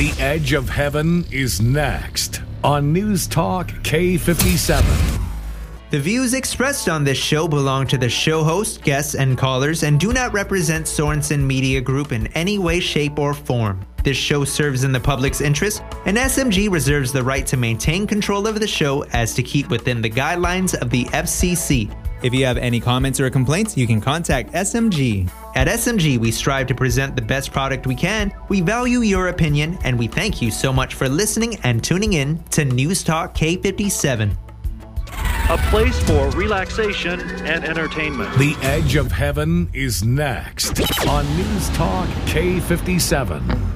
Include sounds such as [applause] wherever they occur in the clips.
The Edge of Heaven is next on News Talk K57. The views expressed on this show belong to the show host, guests, and callers and do not represent Sorensen Media Group in any way, shape, or form. This show serves in the public's interest, and SMG reserves the right to maintain control of the show as to keep within the guidelines of the FCC. If you have any comments or complaints, you can contact SMG. At SMG, we strive to present the best product we can. We value your opinion, and we thank you so much for listening and tuning in to News Talk K57 a place for relaxation and entertainment. The Edge of Heaven is next on News Talk K57.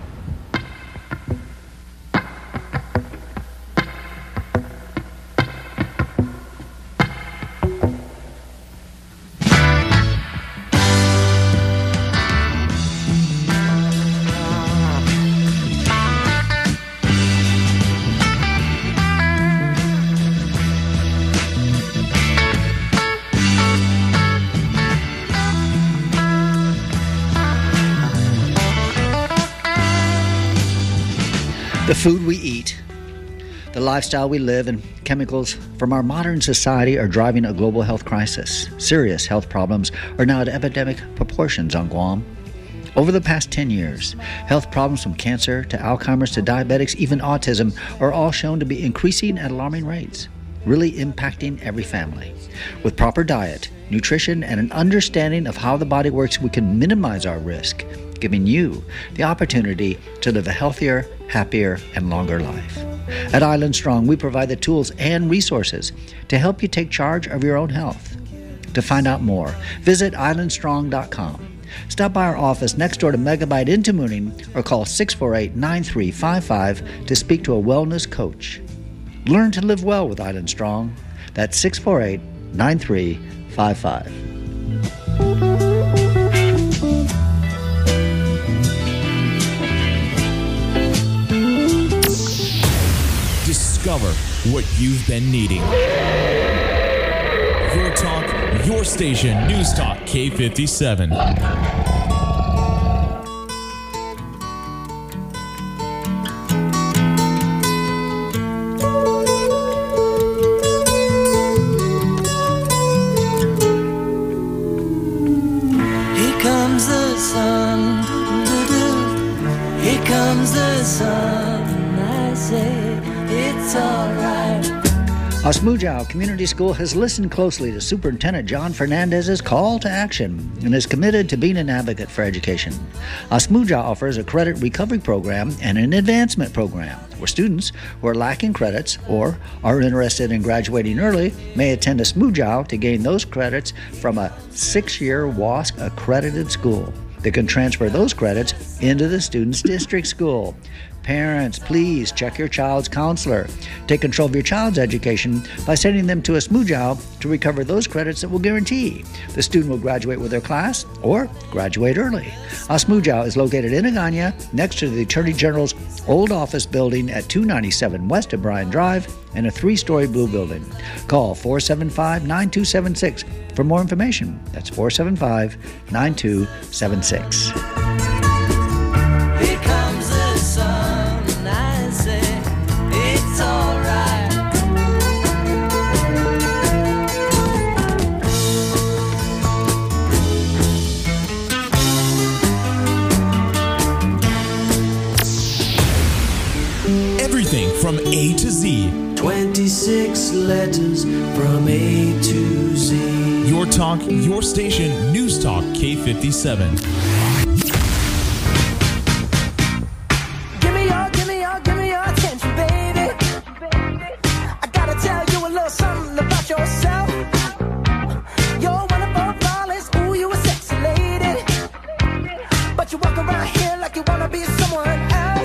Food we eat, the lifestyle we live, and chemicals from our modern society are driving a global health crisis. Serious health problems are now at epidemic proportions on Guam. Over the past 10 years, health problems from cancer to Alzheimer's to diabetics, even autism, are all shown to be increasing at alarming rates, really impacting every family. With proper diet, nutrition, and an understanding of how the body works, we can minimize our risk giving you the opportunity to live a healthier, happier, and longer life. At Island Strong, we provide the tools and resources to help you take charge of your own health. To find out more, visit islandstrong.com. Stop by our office next door to Megabyte in Tamuning or call 648 9355 to speak to a wellness coach. Learn to live well with Island Strong. That's 648 9355. Discover what you've been needing. Your talk, your station, News Talk K57. Asmuyao Community School has listened closely to Superintendent John Fernandez's call to action and is committed to being an advocate for education. Asmuyao offers a credit recovery program and an advancement program where students who are lacking credits or are interested in graduating early may attend Asmuyao to gain those credits from a six-year WASC accredited school. They can transfer those credits into the student's district school. Parents, please check your child's counselor. Take control of your child's education by sending them to Asmuyao to recover those credits that will guarantee the student will graduate with their class or graduate early. Asmuyao is located in Agana, next to the Attorney General's old office building at 297 West O'Brien Drive in a three story blue building. Call 475 9276 for more information. That's 475 9276. 26 letters from A to Z. Your talk, your station, News Talk K57.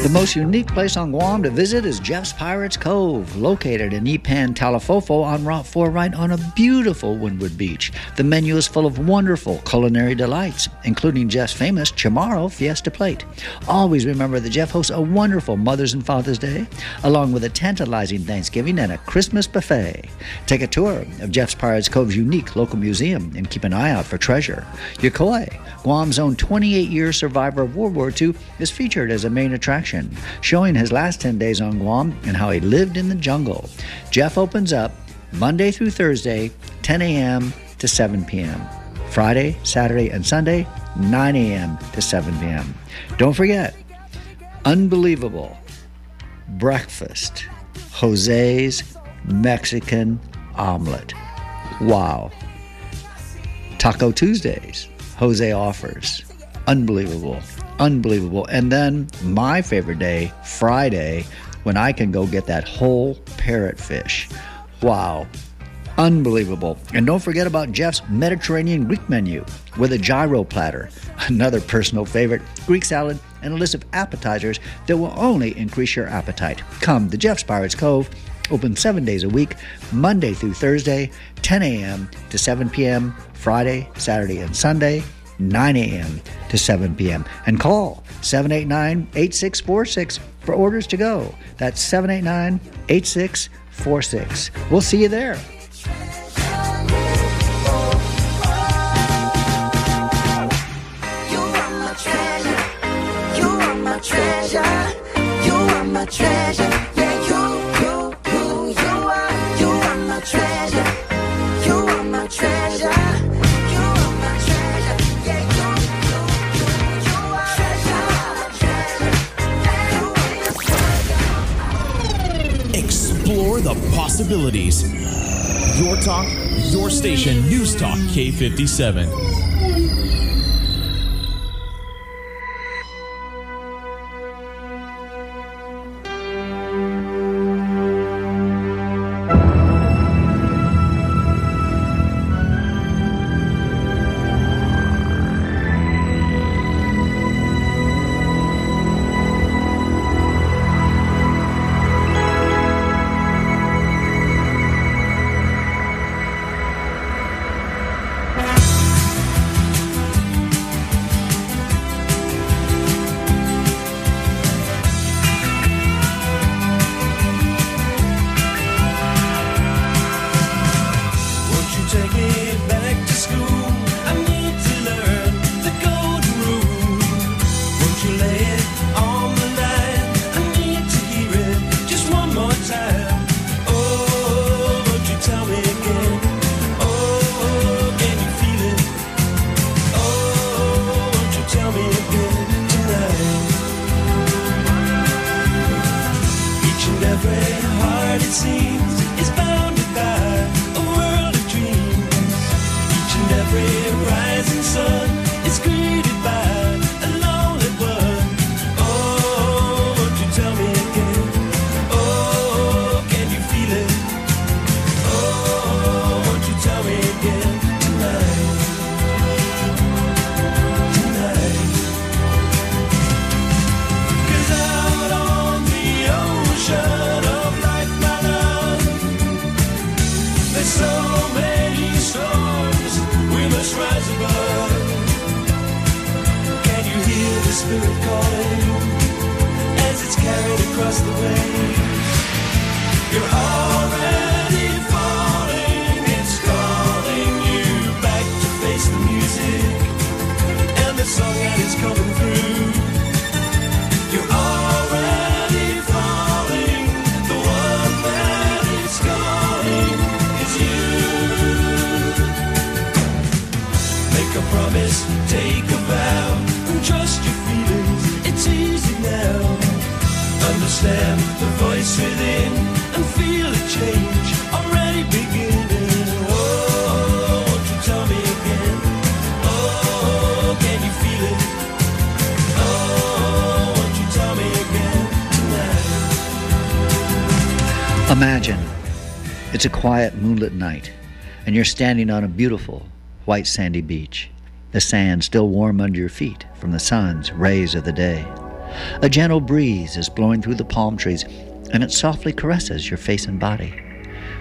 The most unique place on Guam to visit is Jeff's Pirates Cove, located in Ipan, Talofofo on Route 4, right on a beautiful Windward beach. The menu is full of wonderful culinary delights, including Jeff's famous Chamorro Fiesta Plate. Always remember that Jeff hosts a wonderful Mother's and Father's Day, along with a tantalizing Thanksgiving and a Christmas buffet. Take a tour of Jeff's Pirates Cove's unique local museum and keep an eye out for treasure. Yokoi, Guam's own 28 year survivor of World War II, is featured as a main attraction Connection, showing his last 10 days on Guam and how he lived in the jungle. Jeff opens up Monday through Thursday, 10 a.m. to 7 p.m. Friday, Saturday, and Sunday, 9 a.m. to 7 p.m. Don't forget, unbelievable breakfast, Jose's Mexican omelet. Wow. Taco Tuesdays, Jose offers. Unbelievable. Unbelievable. And then my favorite day, Friday, when I can go get that whole parrotfish. Wow. Unbelievable. And don't forget about Jeff's Mediterranean Greek menu with a gyro platter, [laughs] another personal favorite, Greek salad, and a list of appetizers that will only increase your appetite. Come to Jeff's Pirates Cove, open seven days a week, Monday through Thursday, 10 a.m. to 7 p.m., Friday, Saturday, and Sunday, 9 a.m. to 7 p.m. And call 789 8646 for orders to go. That's 789 8646. We'll see you there. Treasure. Possibilities. Your talk, your station, News Talk K57. You're standing on a beautiful white sandy beach, the sand still warm under your feet from the sun's rays of the day. A gentle breeze is blowing through the palm trees, and it softly caresses your face and body.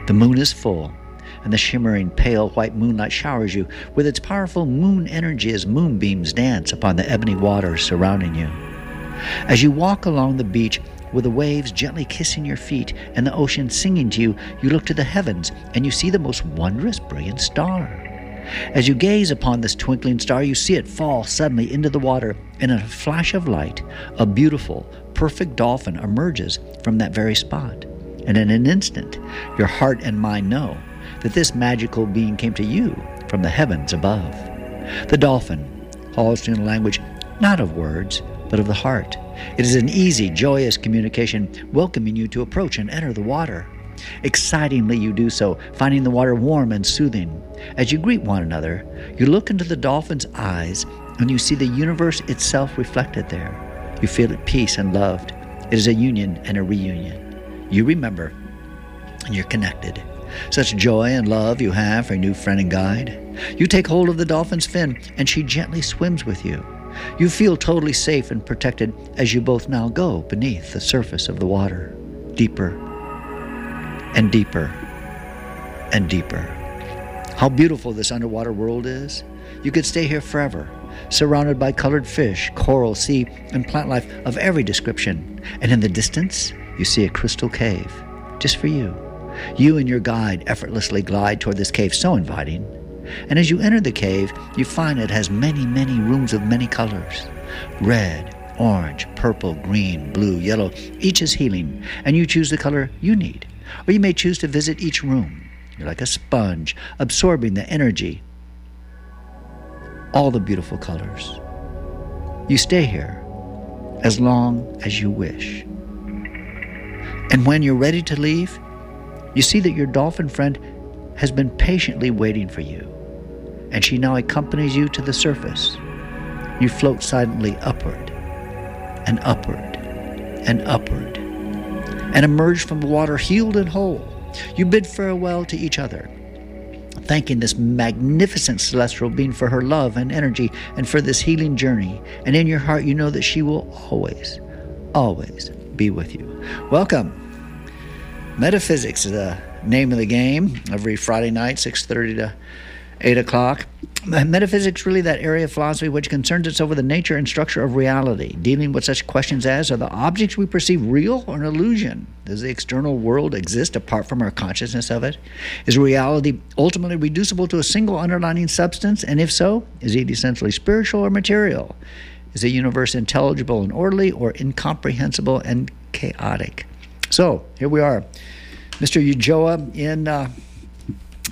The moon is full, and the shimmering pale white moonlight showers you with its powerful moon energy as moonbeams dance upon the ebony waters surrounding you. As you walk along the beach with the waves gently kissing your feet and the ocean singing to you, you look to the heavens and you see the most wondrous, brilliant star. As you gaze upon this twinkling star, you see it fall suddenly into the water, and in a flash of light, a beautiful, perfect dolphin emerges from that very spot. And in an instant, your heart and mind know that this magical being came to you from the heavens above. The dolphin calls to you in a language not of words, but of the heart. It is an easy, joyous communication welcoming you to approach and enter the water. Excitingly, you do so, finding the water warm and soothing. As you greet one another, you look into the dolphin's eyes and you see the universe itself reflected there. You feel at peace and loved. It is a union and a reunion. You remember and you're connected. Such joy and love you have for a new friend and guide. You take hold of the dolphin's fin and she gently swims with you. You feel totally safe and protected as you both now go beneath the surface of the water, deeper and deeper and deeper. How beautiful this underwater world is. You could stay here forever, surrounded by colored fish, coral, sea, and plant life of every description. And in the distance, you see a crystal cave, just for you. You and your guide effortlessly glide toward this cave, so inviting. And as you enter the cave, you find it has many, many rooms of many colors red, orange, purple, green, blue, yellow. Each is healing, and you choose the color you need. Or you may choose to visit each room. You're like a sponge, absorbing the energy, all the beautiful colors. You stay here as long as you wish. And when you're ready to leave, you see that your dolphin friend has been patiently waiting for you, and she now accompanies you to the surface. You float silently upward and upward and upward and emerge from the water healed and whole. You bid farewell to each other, thanking this magnificent celestial being for her love and energy and for this healing journey. And in your heart, you know that she will always, always be with you. Welcome. Metaphysics is the name of the game. Every Friday night, 6.30 to 8 o'clock. Metaphysics really that area of philosophy which concerns itself with the nature and structure of reality, dealing with such questions as are the objects we perceive real or an illusion? Does the external world exist apart from our consciousness of it? Is reality ultimately reducible to a single underlying substance? And if so, is it essentially spiritual or material? Is the universe intelligible and orderly or incomprehensible and chaotic? So here we are, Mr. Ujoa in. Uh,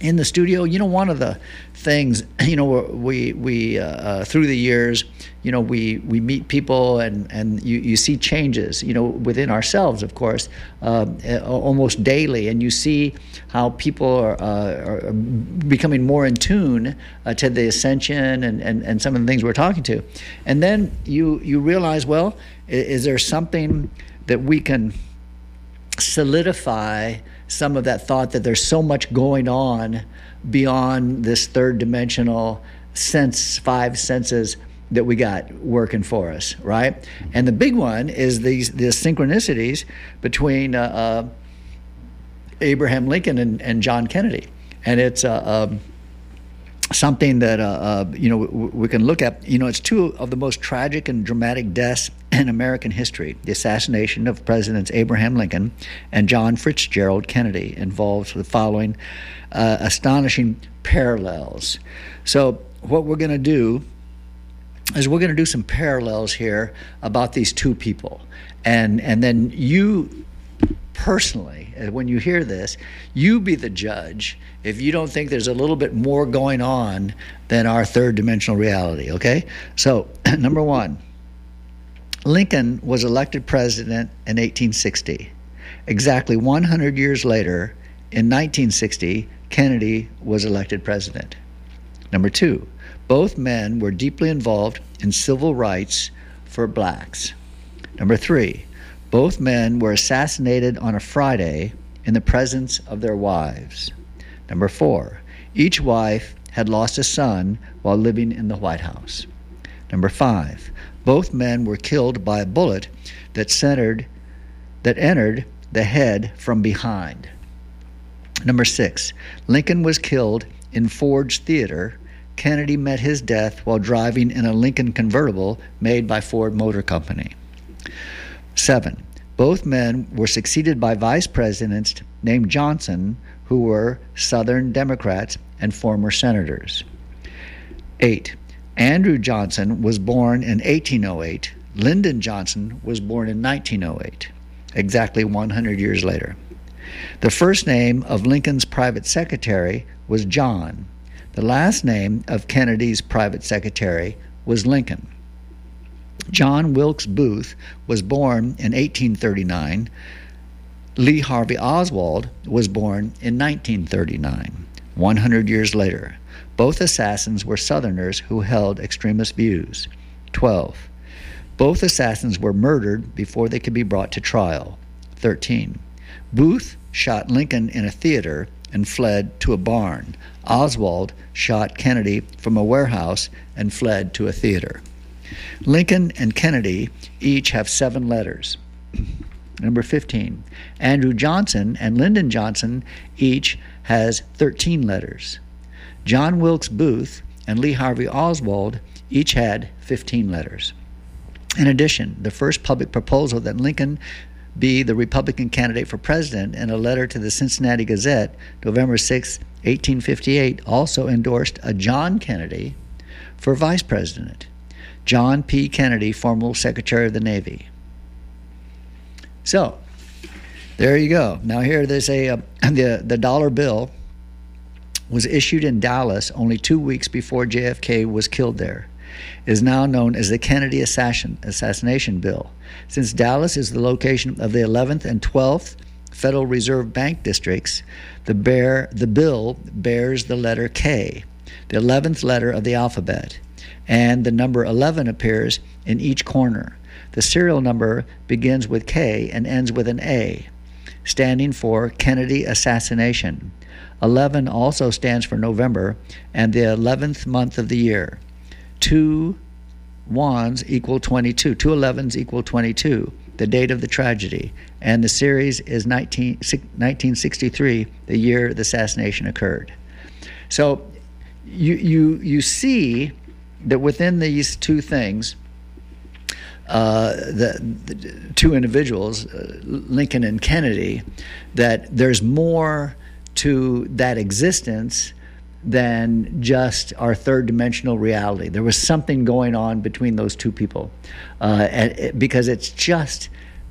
in the studio. You know, one of the things, [clears throat] you know, we we uh, uh, through the years, you know, we we meet people and and you you see changes, you know, within ourselves, of course, uh, almost daily, and you see how people are, uh, are becoming more in tune uh, to the ascension and, and and some of the things we're talking to, and then you you realize, well, is, is there something that we can solidify some of that thought that there's so much going on beyond this third dimensional sense, five senses that we got working for us, right? And the big one is these the synchronicities between uh, uh, Abraham Lincoln and, and John Kennedy, and it's uh, um, something that uh, uh, you know we, we can look at. You know, it's two of the most tragic and dramatic deaths in American history. The assassination of Presidents Abraham Lincoln and John Fitzgerald Kennedy involves the following uh, astonishing parallels. So, what we're going to do is we're going to do some parallels here about these two people, and and then you personally, uh, when you hear this, you be the judge if you don't think there's a little bit more going on than our third dimensional reality, okay? So, [clears throat] number one, Lincoln was elected president in 1860. Exactly 100 years later, in 1960, Kennedy was elected president. Number two, both men were deeply involved in civil rights for blacks. Number three, both men were assassinated on a Friday in the presence of their wives. Number four, each wife had lost a son while living in the White House. Number five, both men were killed by a bullet that centered that entered the head from behind. Number six, Lincoln was killed in Ford's Theater. Kennedy met his death while driving in a Lincoln convertible made by Ford Motor Company. Seven, both men were succeeded by vice presidents named Johnson, who were Southern Democrats and former senators. Eight, Andrew Johnson was born in 1808, Lyndon Johnson was born in 1908, exactly 100 years later. The first name of Lincoln's private secretary was John. The last name of Kennedy's private secretary was Lincoln. John Wilkes Booth was born in 1839. Lee Harvey Oswald was born in 1939, 100 years later. Both assassins were Southerners who held extremist views. 12. Both assassins were murdered before they could be brought to trial. 13. Booth shot Lincoln in a theater and fled to a barn. Oswald shot Kennedy from a warehouse and fled to a theater. Lincoln and Kennedy each have seven letters. Number 15. Andrew Johnson and Lyndon Johnson each has 13 letters. John Wilkes Booth and Lee Harvey Oswald each had 15 letters. In addition, the first public proposal that Lincoln be the Republican candidate for president in a letter to the Cincinnati Gazette, November 6, 1858, also endorsed a John Kennedy for vice president. John P. Kennedy, former Secretary of the Navy. So, there you go. Now here there's a uh, [clears throat] the the dollar bill was issued in Dallas only two weeks before JFK was killed there. It is now known as the Kennedy assassin, assassination bill. Since Dallas is the location of the 11th and 12th Federal Reserve Bank districts, the bear the bill bears the letter K, the 11th letter of the alphabet, and the number 11 appears in each corner. The serial number begins with K and ends with an A, standing for Kennedy assassination. 11 also stands for November and the 11th month of the year. Two ones equal 22. Two 11s equal 22, the date of the tragedy. And the series is 19, 1963, the year the assassination occurred. So you, you, you see that within these two things, uh, the, the, two individuals, uh, Lincoln and Kennedy, that there's more to that existence than just our third dimensional reality. There was something going on between those two people, uh, it, because it's just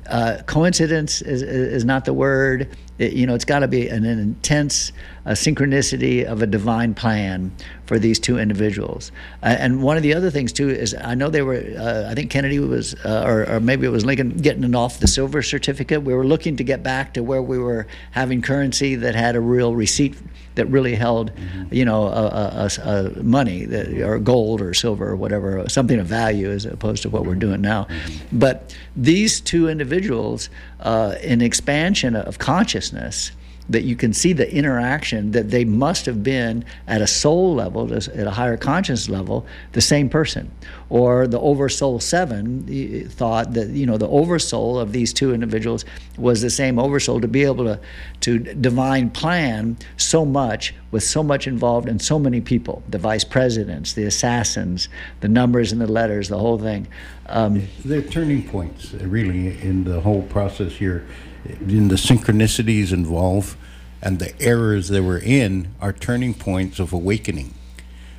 uh, coincidence is, is not the word. It, you know, it's got to be an, an intense uh, synchronicity of a divine plan for these two individuals. Uh, and one of the other things too is I know they were. Uh, I think Kennedy was, uh, or, or, maybe it was Lincoln, getting an off the silver certificate. We were looking to get back to where we were having currency that had a real receipt that really held, mm-hmm. you know, a, a, a money that, or gold or silver or whatever, something of value as opposed to what we're doing now. Mm-hmm. But these two individuals, uh, in expansion of consciousness, that you can see the interaction that they must have been at a soul level, at a higher conscious level, the same person. Or the oversoul seven thought that you know the oversoul of these two individuals was the same oversoul to be able to to divine plan so much with so much involved and so many people, the vice presidents, the assassins, the numbers and the letters, the whole thing. Um, They're turning points, really, in the whole process here in the synchronicities involved and the errors that we're in are turning points of awakening.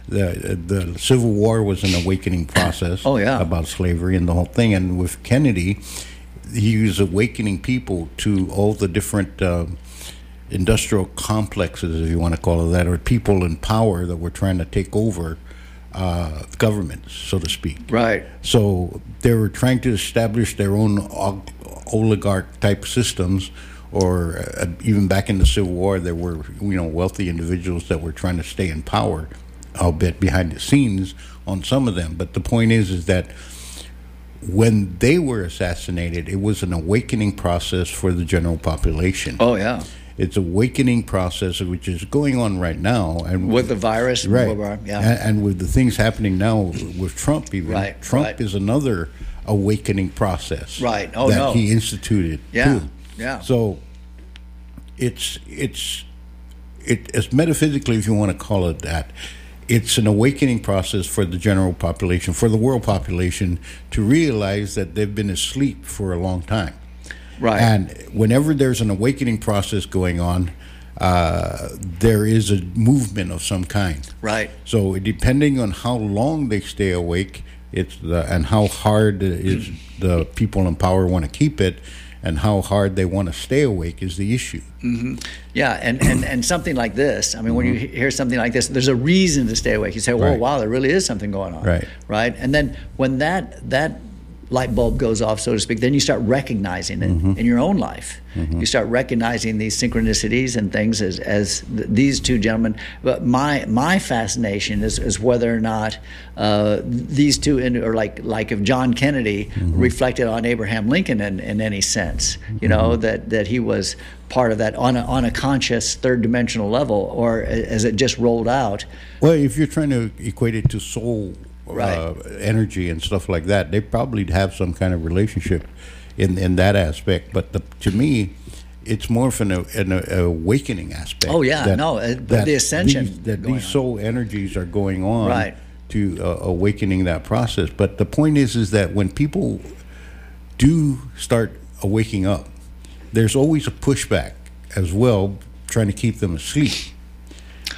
The the Civil War was an awakening [coughs] process. oh yeah, about slavery and the whole thing. And with Kennedy, he was awakening people to all the different uh, industrial complexes, if you want to call it that, or people in power that were trying to take over uh, governments, so to speak. Right. So they were trying to establish their own oligarch type systems or uh, even back in the Civil War, there were you know wealthy individuals that were trying to stay in power, albeit behind the scenes on some of them. But the point is, is that when they were assassinated, it was an awakening process for the general population. Oh yeah, it's awakening process which is going on right now, and with the virus, right? yeah, and, and, with the things happening now with Trump, even right, Trump right. is another awakening process. Right. Oh that no. he instituted. Yeah. Too. Yeah. So it's it's it as metaphysically, if you want to call it that, it's an awakening process for the general population, for the world population, to realize that they've been asleep for a long time. Right. And whenever there's an awakening process going on, uh, there is a movement of some kind. Right. So depending on how long they stay awake, It's the and how hard is the people in power want to keep it, and how hard they want to stay awake is the issue. Mm-hmm. Yeah, and, and, and something like this. I mean, when you mm-hmm. hear something like this, there's a reason to stay awake. You say, "Well, Right. wow, there really is something going on." Right. Right. And then when that that light bulb goes off, so to speak, then you start recognizing it mm-hmm. in your own life. Mm-hmm. You start recognizing these synchronicities and things as as th- these two gentlemen. But my my fascination is, is whether or not uh, these two, in, or like like if John Kennedy mm-hmm. reflected on Abraham Lincoln in, in any sense, you know that that he was part of that on a, on a conscious third dimensional level, or as it just rolled out. Well, if you're trying to equate it to soul Right. uh, energy and stuff like that, they probably have some kind of relationship in in that aspect. But the, to me, it's more of an, an, awakening aspect. Oh, yeah, no, uh, the- the ascension These, that these on. soul energies are going on Right. to uh, awakening that process. But the point is, is that when people do start waking up, there's always a pushback as well, trying to keep them asleep.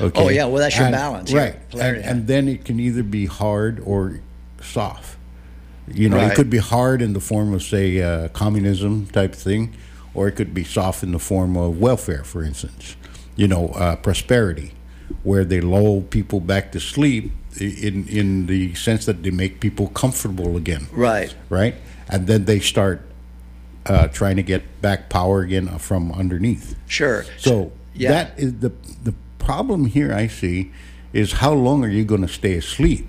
Okay. Oh, yeah, well, that's your And- balance, yeah, right? And, and then it can either be hard or soft. You know, Right. it could be hard in the form of, say, uh, communism type thing, or it could be soft in the form of welfare, for instance. You know, uh, prosperity, where they lull people back to sleep in in the sense that they make people comfortable again Right. right? And then they start uh, trying to get back power again from underneath. Sure. So Yeah. that is the the problem here. I see is how long are you going to stay asleep?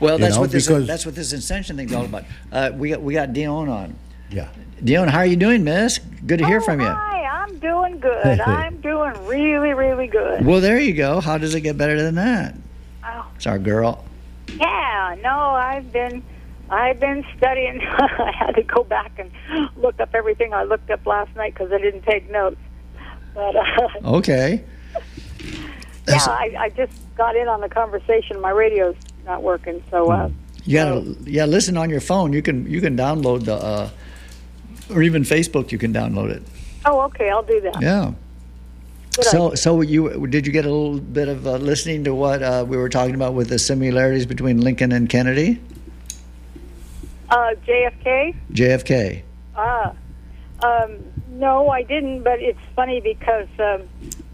Well, You that's know, what this because- that's what this ascension thing's all about. Uh, we got we got Dion on. Yeah. Dion, how are you doing, Miss? Good to hear from you. Oh, Hi, I'm doing good. I'm doing really, really good. Well, there you go. How does it get better than that? Oh, It's our girl. yeah, no, I've been, I've been studying. [laughs] I had to go back and look up everything I looked up last night because I didn't take notes. But uh, Okay. Yeah, I, I just got in on the conversation. My radio's not working, so uh, You gotta yeah, listen on your phone. You can you can download the uh, or even Facebook. You can download it. oh, okay, I'll do that. Yeah. Good So idea. so you did you get a little bit of uh, listening to what uh, we were talking about with the similarities between Lincoln and Kennedy, Uh, JFK. JFK. Ah, um, no, I didn't. But it's funny because um,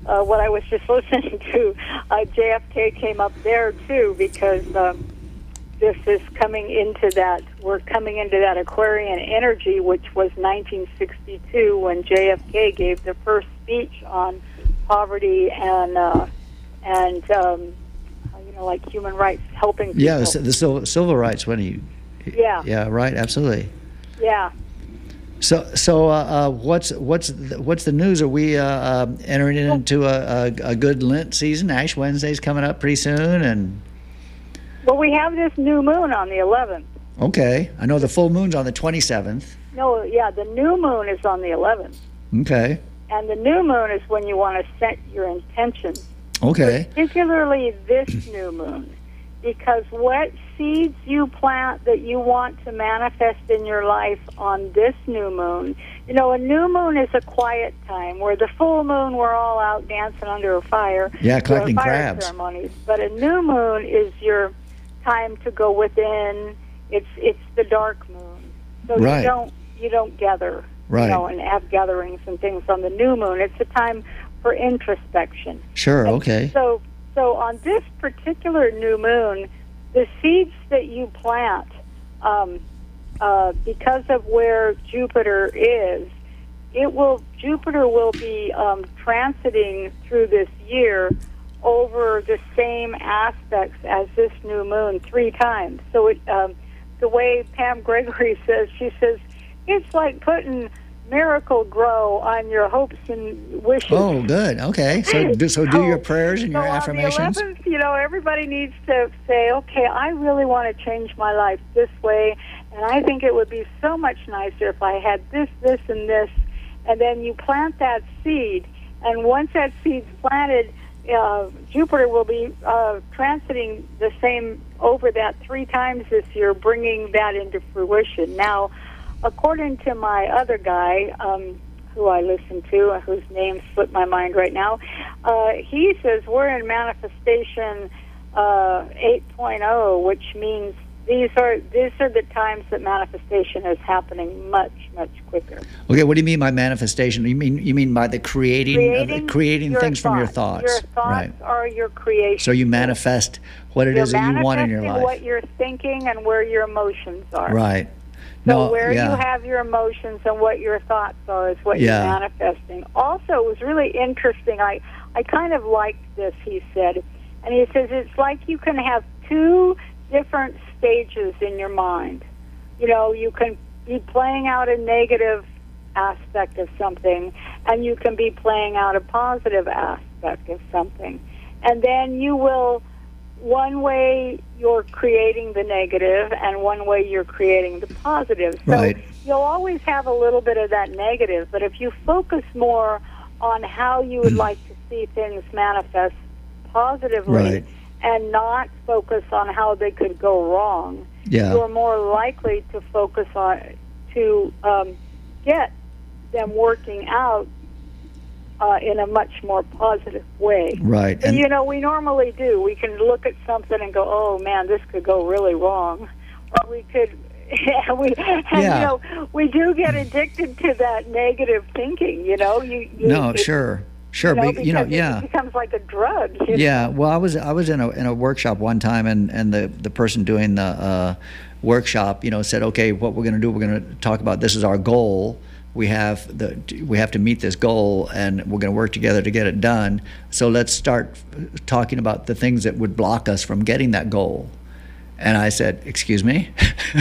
uh, what I was just [laughs] listening to, uh, JFK came up there too because um, this is coming into that. We're coming into that Aquarian energy, which was 1962 when JFK gave the first speech on poverty and uh, and um, you know like human rights, helping people. Yeah, the, the civil, civil rights when he. Yeah. Yeah. Right. Absolutely. yeah. So, so uh, uh, what's what's the, what's the news? Are we uh, uh, entering into a, a, a good Lent season? Ash Wednesday's coming up pretty soon, and Well, we have this new moon on the 11th. okay, I know the full moon's on the twenty seventh. No, yeah, the new moon is on the 11th. Okay, And the new moon is when you want to set your intentions, okay, particularly this new moon. Because what seeds you plant that you want to manifest in your life on this new moon, you know, a new moon is a quiet time where the full moon we're all out dancing under a fire. Yeah, collecting fire crabs. ceremonies. But a new moon is your time to go within. It's it's the dark moon. So Right. you don't you don't gather Right. you know, and have gatherings and things on the new moon. It's a time for introspection. sure, okay, So, so on this particular new moon, the seeds that you plant, um, uh, because of where Jupiter is, it will Jupiter will be um, transiting through this year over the same aspects as this new moon three times. So it, um, the way Pam Gregory [laughs] says, she says it's like putting Miracle-Gro on your hopes and wishes. Oh, good, okay. So, [laughs] do, so do your prayers and your affirmations. On the 11th, you know, everybody needs to say, okay, I really want to change my life this way, and I think it would be so much nicer if I had this, this, and this. And then you plant that seed, and once that seed's planted, uh, Jupiter will be uh, transiting the same over that three times this year, bringing that into fruition. Now, according to my other guy, um, who I listen to, uh, whose name slipped my mind right now, uh, he says we're in manifestation uh, 8.0, which means these are these are the times that manifestation is happening much much quicker. Okay, what do you mean by manifestation? You mean you mean by the creating creating, creating your things from your thoughts. thoughts? Your thoughts right. are your creation. So you manifest what it is that you want in your life. what you're thinking and where your emotions are. Right. So no, where yeah. you have your emotions and what your thoughts are is what Yeah. you're manifesting. Also, it was really interesting. I I kind of liked this. He said, and he says it's like you can have two different stages in your mind. You know, you can be playing out a negative aspect of something, and you can be playing out a positive aspect of something, and then you will one way you're creating the negative and one way you're creating the positive. So Right. you'll always have a little bit of that negative, but if you focus more on how you would like to see things manifest positively Right. and not focus on how they could go wrong, Yeah. you're more likely to focus on to um, get them working out uh, in a much more positive way. Right. And you know, we normally do. We can look at something and go, "Oh man, this could go really wrong," or we could. [laughs] Yeah, we and Yeah. you know we do get addicted to that negative thinking. You know, you, you no, it- sure. Sure, you know, but you know, yeah. it becomes like a drug. you know? Yeah, well, I was I was in a in a workshop one time, and and the the person doing the uh, workshop, you know, said, okay, what we're going to do, we're going to talk about this is our goal. We have the we have to meet this goal, and we're going to work together to get it done. So let's start talking about the things that would block us from getting that goal. And I said, "Excuse me, [laughs]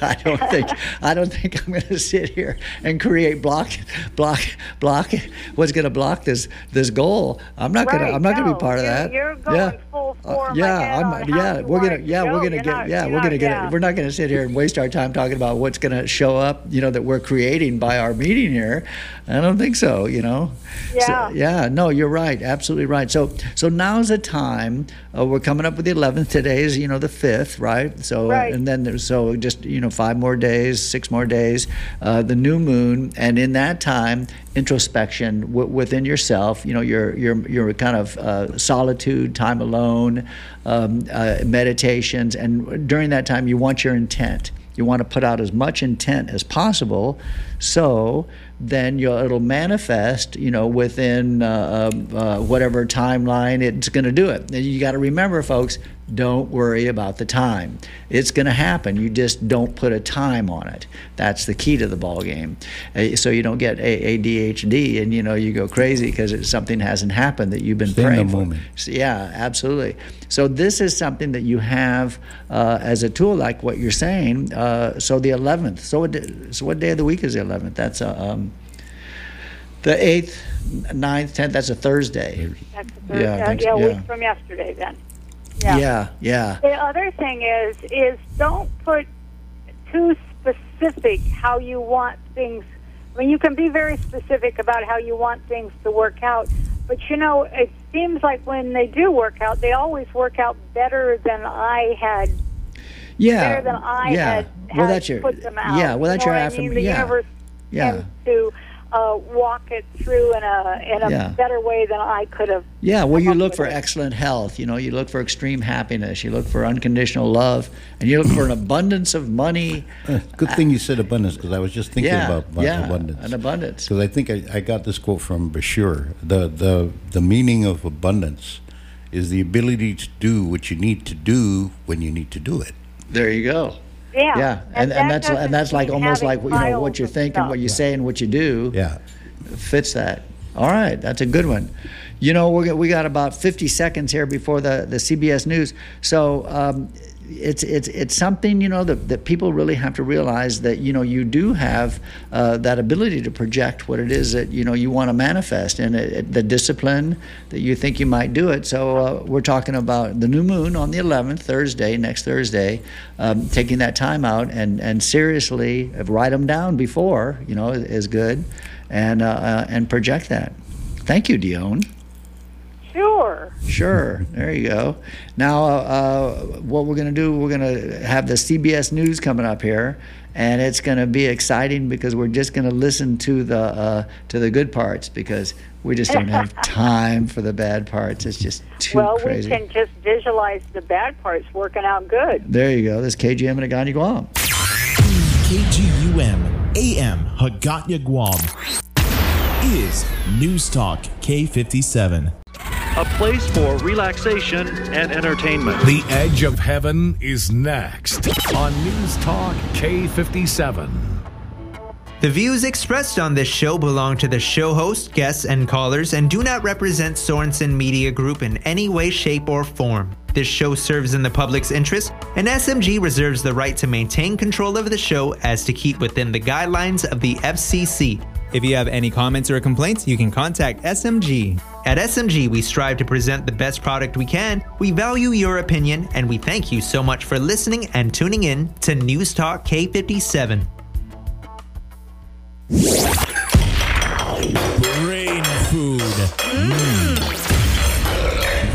I don't think I don't think I'm going to sit here and create block block block what's going to block this this goal. I'm not going to I'm not going to be part of that. you're going yeah. full Uh, yeah, I'm, yeah, we're gonna, yeah, go. we're gonna get, not- yeah, we're gonna get, yeah. we're not gonna sit here and waste our time talking about what's gonna show up, you know, that we're creating by our meeting here. I don't think so, you know. So, Yeah. yeah, no, you're right, absolutely right. So, so now's the time. Uh, we're coming up with the 11th. Today is, you know, the 5th, right? So, Right. and then there's so just you know five more days, six more days, uh, the new moon, and in that time, introspection w- within yourself. You know, your your your kind of uh, solitude, time alone, um, uh, meditations, and during that time, you want your intent. You want to put out as much intent as possible, so then you'll, it'll manifest, you know, within uh, uh, uh, whatever timeline it's going to do it. And you got to remember, folks, don't worry about the time. It's going to happen. You just don't put a time on it. That's the key to the ball game. Uh, So you don't get A- ADHD and you know you go crazy because something hasn't happened that you've been Stay in the praying for. moment. So, yeah, absolutely. So this is something that you have uh, as a tool, like what you're saying. Uh, so the 11th. So what, so what day of the week is the 11th? That's a, um, the 8th, 9th, 10th. That's a Thursday. That's the Yeah, first, uh, think yeah, so, a yeah. week from yesterday then. Yeah, yeah. The other thing is is don't put too specific how you want things. I mean, you can be very specific about how you want things to work out, but you know, it seems like when they do work out, they always work out better than I had. Yeah. Better than I yeah. had, well, that's your. put them out. Yeah. Well, that's you know your I mean? The Yeah. universe Yeah. to uh, walk it through in a in a Yeah. better way than I could have. Yeah, well, you look for it. excellent health. You know, you look for extreme happiness. You look for unconditional love, and you look for an abundance of money. Uh, [laughs] Good thing you said abundance because I was just thinking yeah, about, about yeah, abundance. an abundance. Because I think I, I got this quote from Bashar. The, the, the meaning of abundance is the ability to do what you need to do when you need to do it. There you go. Yeah, Yeah, and, and, that that's and that's like almost like you know what you of think stuff. and what you say and what you do. Yeah. fits that. All right, that's a good one. You know, we we got about 50 seconds here before the, the CBS News. So um, it's it's it's something you know that, that people really have to realize that you know you do have uh, that ability to project what it is that you know you want to manifest and it, it- the discipline that you think you might do it. So uh, we're talking about the new moon on the 11th, Thursday, next Thursday, um, taking that time out and and seriously write them down before you know is good, and uh, uh, and project that. Thank you, Dion. Sure. Sure. There you go. Now, uh, uh, what we're going to do, we're going to have the CBS News coming up here, and it's going to be exciting because we're just going to listen to the uh, to the good parts because we just don't have [laughs] time for the bad parts. It's just too well, crazy. we can just visualize the bad parts working out good. There you go. This is KGUM and Agani Guam. KGUM AM Hagåtña Guam is News Talk K57. A place for relaxation and entertainment. The Edge of Heaven is next on News Talk K57. The views expressed on this show belong to the show host, guests, and callers and do not represent Sorensen Media Group in any way, shape, or form. This show serves in the public's interest, and SMG reserves the right to maintain control of the show as to keep within the guidelines of the FCC. If you have any comments or complaints, you can contact SMG. At SMG, we strive to present the best product we can. We value your opinion, and we thank you so much for listening and tuning in to News Talk K57. Brain food. Mm.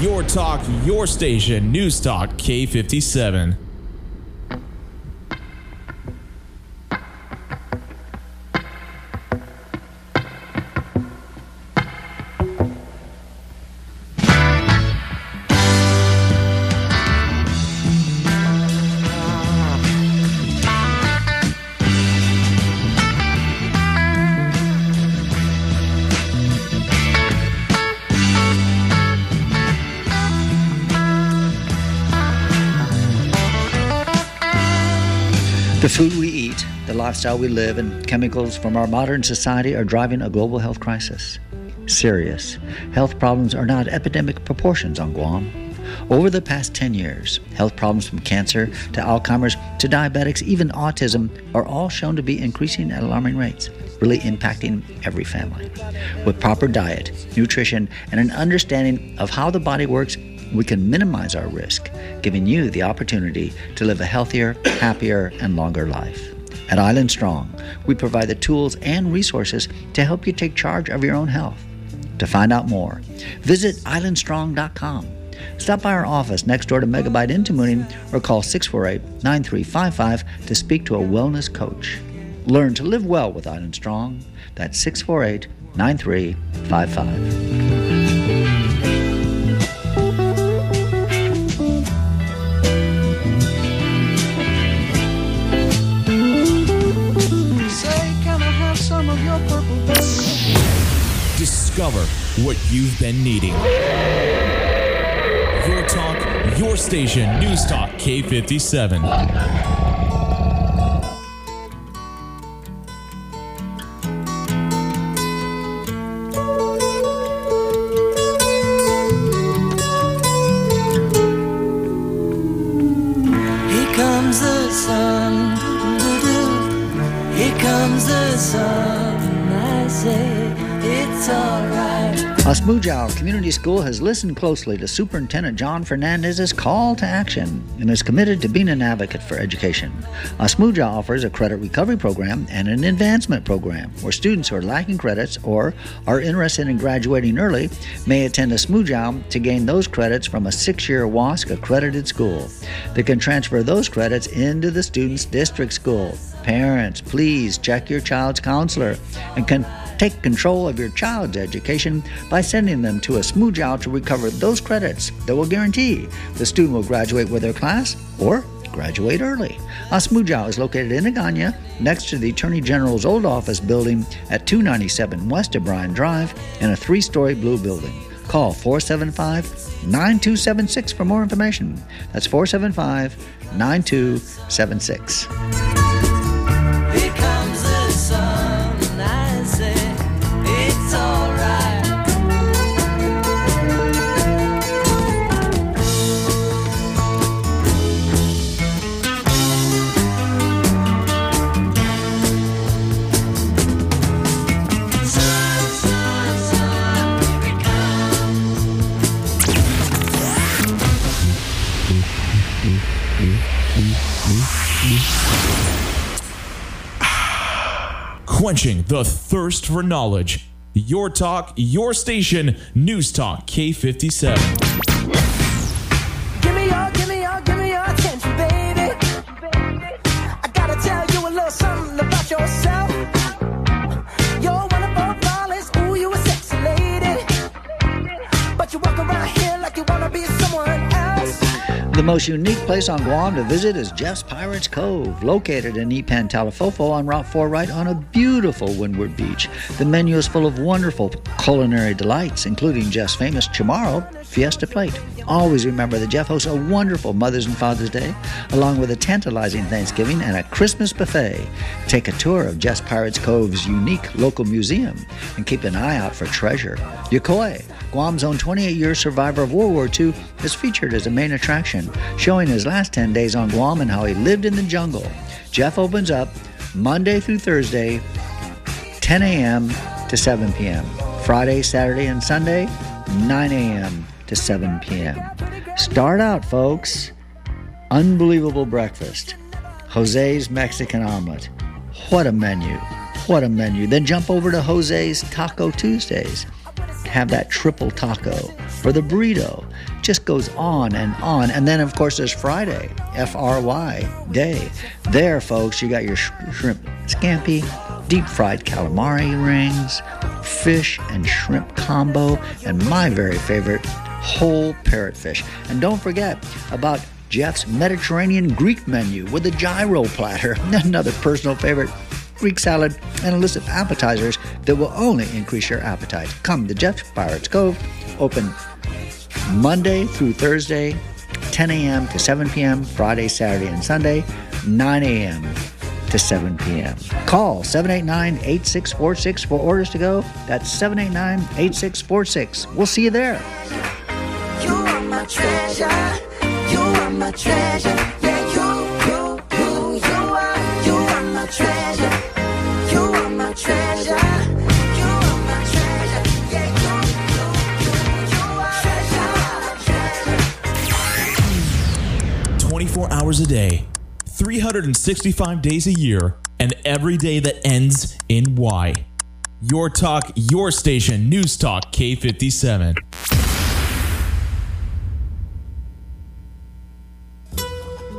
Your talk, your station, News Talk K57. The lifestyle we live, and chemicals from our modern society are driving a global health crisis. Serious. Health problems are now at epidemic proportions on Guam. Over the past 10 years, health problems from cancer to Alzheimer's to diabetics, even autism, are all shown to be increasing at alarming rates, really impacting every family. With proper diet, nutrition, and an understanding of how the body works, we can minimize our risk, giving you the opportunity to live a healthier, happier, and longer life. At Island Strong, we provide the tools and resources to help you take charge of your own health. To find out more, visit islandstrong.com. Stop by our office next door to Megabyte in Tamuning or call 648 9355 to speak to a wellness coach. Learn to live well with Island Strong. That's 648 9355. Discover what you've been needing. Your talk, your station, News Talk K57. Asmuyao Community School has listened closely to Superintendent John Fernandez's call to action and is committed to being an advocate for education. Asmuyao offers a credit recovery program and an advancement program where students who are lacking credits or are interested in graduating early may attend Asmuyao to gain those credits from a six-year WASC accredited school. They can transfer those credits into the student's district school. Parents, please check your child's counselor and can take control of your child's education by sending them to Asmuyao to recover those credits that will guarantee the student will graduate with their class or graduate early. Asmuyao is located in Agana next to the Attorney General's old office building at 297 West O'Brien Drive in a three story blue building. Call 475 9276 for more information. That's 475 9276. Quenching the thirst for knowledge. Your talk, your station, News Talk K57. The most unique place on Guam to visit is Jeff's Pirates Cove, located in Ipan Talafofo on Route 4, right on a beautiful windward beach. The menu is full of wonderful culinary delights, including Jeff's famous Chamorro Fiesta Plate. Always remember that Jeff hosts a wonderful Mother's and Father's Day, along with a tantalizing Thanksgiving and a Christmas buffet. Take a tour of Jeff's Pirates Cove's unique local museum and keep an eye out for treasure. Yokoi, Guam's own 28 year survivor of World War II, is featured as a main attraction, showing his last 10 days on Guam and how he lived in the jungle. Jeff opens up Monday through Thursday, 10 a.m. to 7 p.m. Friday, Saturday, and Sunday, 9 a.m. to 7 p.m. Start out, folks. Unbelievable breakfast. Jose's Mexican omelet. What a menu. What a menu. Then jump over to Jose's Taco Tuesdays. Have that triple taco or the burrito. Just goes on and on. And then, of course, there's Friday, F R Y day. There, folks, you got your sh- shrimp scampi, deep fried calamari rings, fish and shrimp combo, and my very favorite, whole parrotfish. And don't forget about Jeff's Mediterranean Greek menu with a gyro platter, [laughs] another personal favorite. Greek salad, and a list of appetizers that will only increase your appetite. Come to Jeff's Pirates Cove, open Monday through Thursday, 10 a.m. to 7 p.m., Friday, Saturday, and Sunday, 9 a.m. to 7 p.m. Call 789 8646 for orders to go. That's 789 8646. We'll see you there. You are my treasure. You are my treasure. Yeah, you, you, you, you are. You are my treasure. Hours a day, 365 days a year, and every day that ends in Y. Your talk, your station, News Talk K57.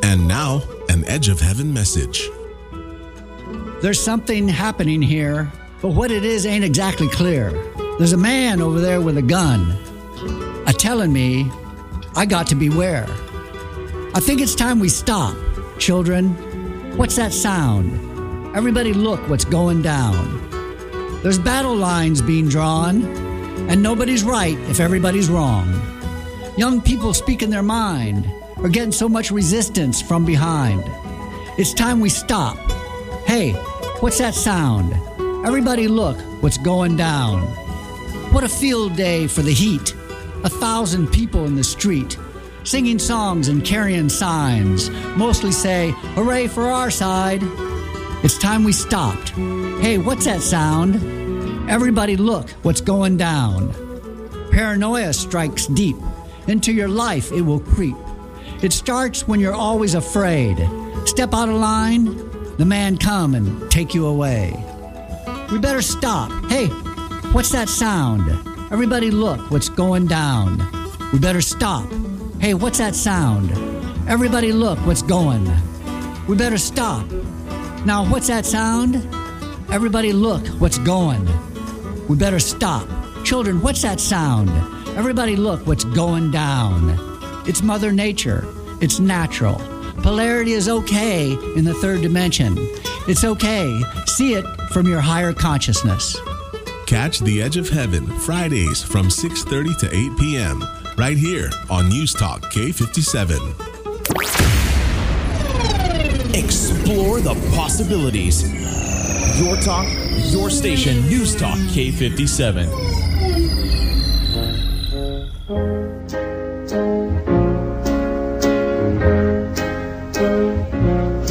And now, an Edge of Heaven message. There's something happening here, but what it is ain't exactly clear. There's a man over there with a gun, a telling me I got to beware. I think it's time we stop, children. What's that sound? Everybody, look what's going down. There's battle lines being drawn, and nobody's right if everybody's wrong. Young people speaking their mind are getting so much resistance from behind. It's time we stop. Hey, what's that sound? Everybody look what's going down. What a field day for the heat. A thousand people in the street, singing songs and carrying signs, mostly say, Hooray for our side. It's time we stopped. Hey, what's that sound? Everybody look what's going down. Paranoia strikes deep. Into your life it will creep. It starts when you're always afraid. Step out of line, the man come and take you away. We better stop. Hey, what's that sound? Everybody look what's going down. We better stop. Hey, what's that sound? Everybody look what's going. We better stop. Now, what's that sound? Everybody look what's going. We better stop. Children, what's that sound? Everybody look what's going down. It's Mother Nature. It's natural. Polarity is okay in the third dimension. It's okay. See it from your higher consciousness. Catch The Edge of Heaven Fridays from 6:30 to 8 p.m. right here on News Talk K57. Explore the possibilities. Your talk, your station, News Talk K57.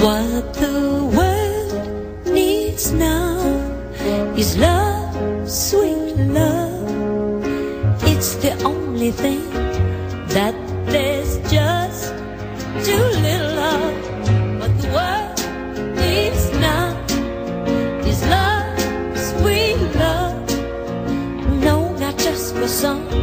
What the world needs now is love, the only thing that there's just too little of. What the world needs now is love, sweet love. No, not just for some,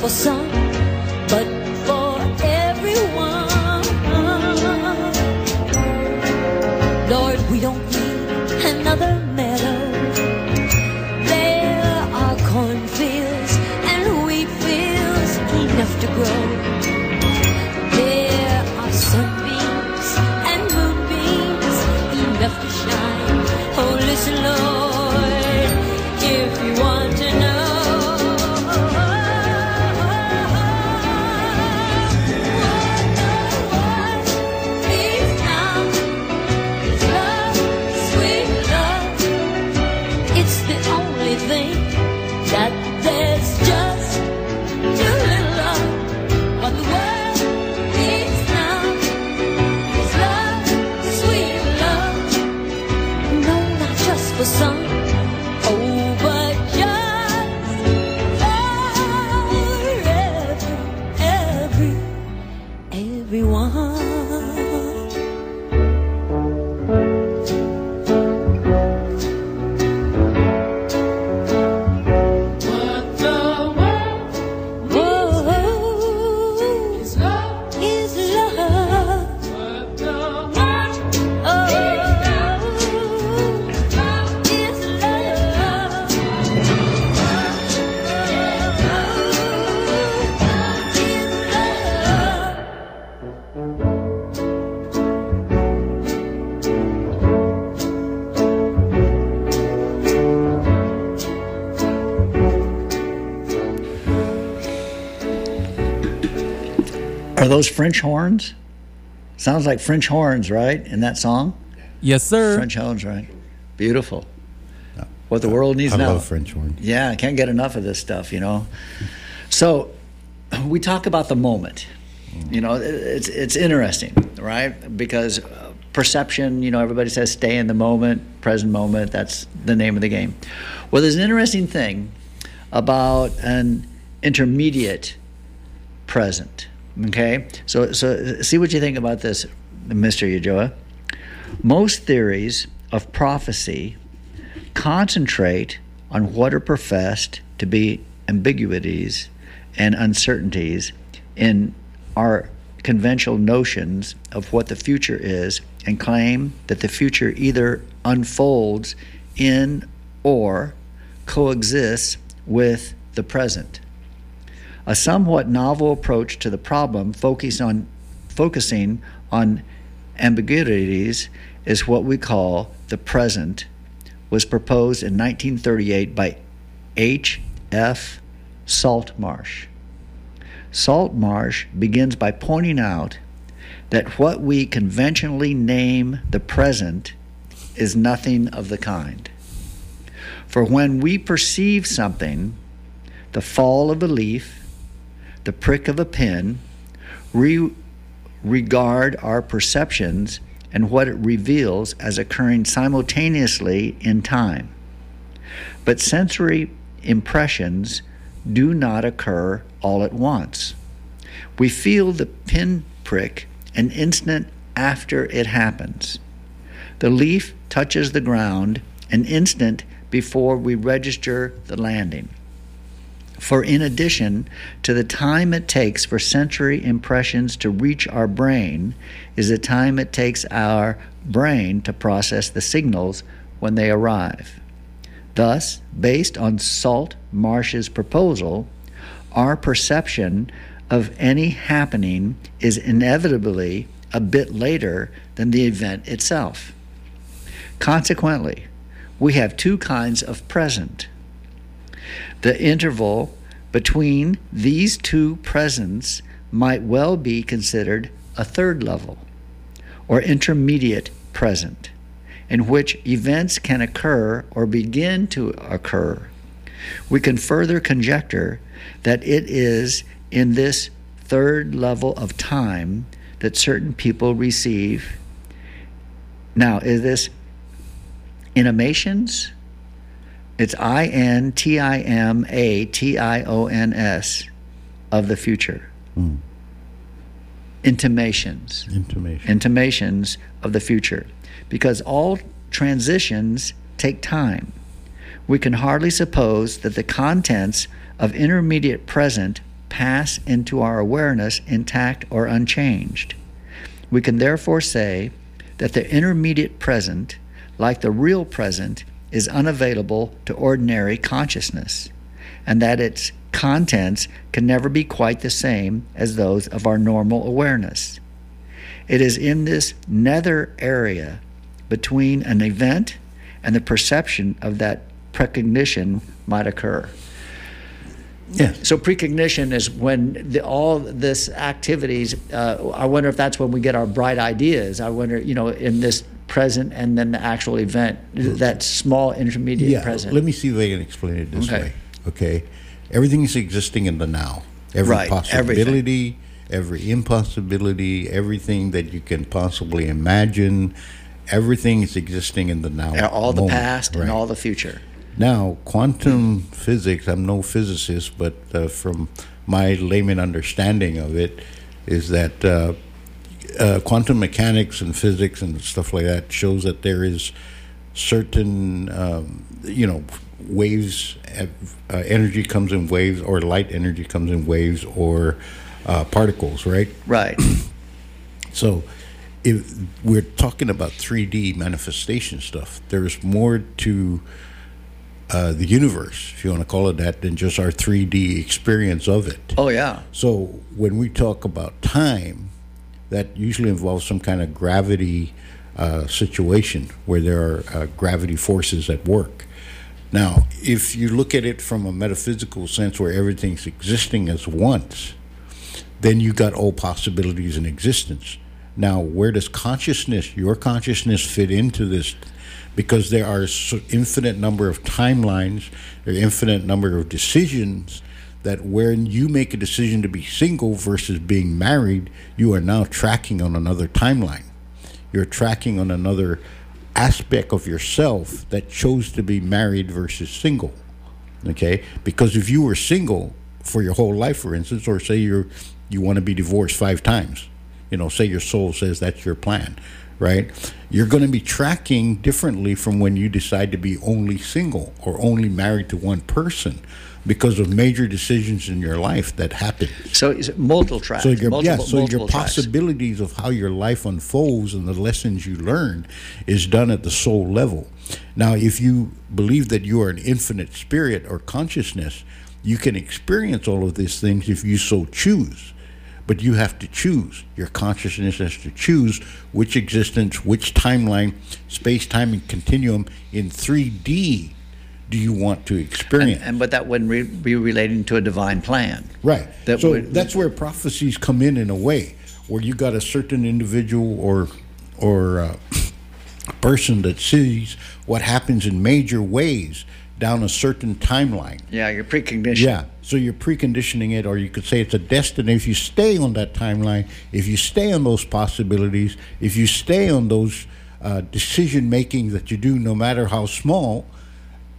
for some, those French horns? Sounds like French horns, right? In that song? Yes, sir. French horns, right? Beautiful. What the world needs I now. love French horn. Yeah, I can't get enough of this stuff, you know. So, we talk about the moment. You know, it- it's it's interesting, right? Because uh, perception, you know, everybody says stay in the moment, present moment. That's the name of the game. Well, there's an interesting thing about an intermediate present. Okay, so so see what you think about this, Mr. Yajoa. Most theories of prophecy concentrate on what are professed to be ambiguities and uncertainties in our conventional notions of what the future is and claim that the future either unfolds in or coexists with the present. A somewhat novel approach to the problem focus on, focusing on ambiguities is what we call the present was proposed in 1938 by H. F. Saltmarsh. Saltmarsh begins by pointing out that what we conventionally name the present is nothing of the kind. For when we perceive something, the fall of a leaf, the prick of a pin, we regard our perceptions and what it reveals as occurring simultaneously in time. But sensory impressions do not occur all at once. We feel the pin prick an instant after it happens. The leaf touches the ground an instant before we register the landing. For in addition to the time it takes for sensory impressions to reach our brain, is the time it takes our brain to process the signals when they arrive. Thus, based on Salt Marsh's proposal, our perception of any happening is inevitably a bit later than the event itself. Consequently, we have two kinds of present. The interval between these two presents might well be considered a third level or intermediate present, in which events can occur or begin to occur. We can further conjecture that it is in this third level of time that certain people receive. Now, is this intimations? It's I N T I M A T I O N S of the future. Hmm. Intimations. Intimation. Intimations of the future. Because all transitions take time. We can hardly suppose that the contents of intermediate present pass into our awareness intact or unchanged. We can therefore say that the intermediate present, like the real present, is unavailable to ordinary consciousness, and that its contents can never be quite the same as those of our normal awareness. It is in this nether area between an event and the perception of that precognition might occur. Yeah. So precognition is when the, all this activities. Uh, I wonder if that's when we get our bright ideas. I wonder, you know, in this present and then the actual event, that small intermediate yeah, present. let me see if I can explain it this Okay. way. Okay, everything is existing in the now. Every Right, possibility, every impossibility, everything that you can possibly imagine, everything is existing in the now. all the moment, past and all the future. Now, quantum physics, I'm no physicist, but uh, from my layman understanding of it, is that uh, uh, quantum mechanics and physics and stuff like that shows that there is certain, um, you know, waves, uh, energy comes in waves, or light energy comes in waves, or uh, particles, right? Right. [clears throat] So, if we're talking about 3D manifestation stuff, there's more to uh, the universe, if you want to call it that, than just our 3D experience of it. Oh yeah. So, when we talk about time, that usually involves some kind of gravity uh, situation where there are uh, gravity forces at work. Now, if you look at it from a metaphysical sense where everything's existing as once, then you got all possibilities in existence. Now, where does consciousness, your consciousness, fit into this? Because there are so infinite number of timelines, there are infinite number of decisions that when you make a decision to be single versus being married, you are now tracking on another timeline. You're tracking on another aspect of yourself that chose to be married versus single. Okay? Because if you were single for your whole life, for instance, or say you're you want to be divorced five times, you know, say your soul says that's your plan, right? You're going to be tracking differently from when you decide to be only single or only married to one person because of major decisions in your life that happen. So it's multiple tracks. So your multiple, yeah, so your multiple tracks. possibilities of how your life unfolds and the lessons you learn is done at the soul level. Now, if you believe that you are an infinite spirit or consciousness, you can experience all of these things if you so choose. But you have to choose. Your consciousness has to choose which existence, which timeline, space, time, and continuum in 3D do you want to experience. And but that wouldn't re- be relating to a divine plan. Right. That so would- that's where prophecies come in in a way, where you got a certain individual or or uh, [sniffs] person that sees what happens in major ways down a certain timeline. Yeah, your precognition. Yeah. So you're preconditioning it, or you could say it's a destiny. If you stay on that timeline, if you stay on those possibilities, if you stay on those uh, decision making that you do, no matter how small,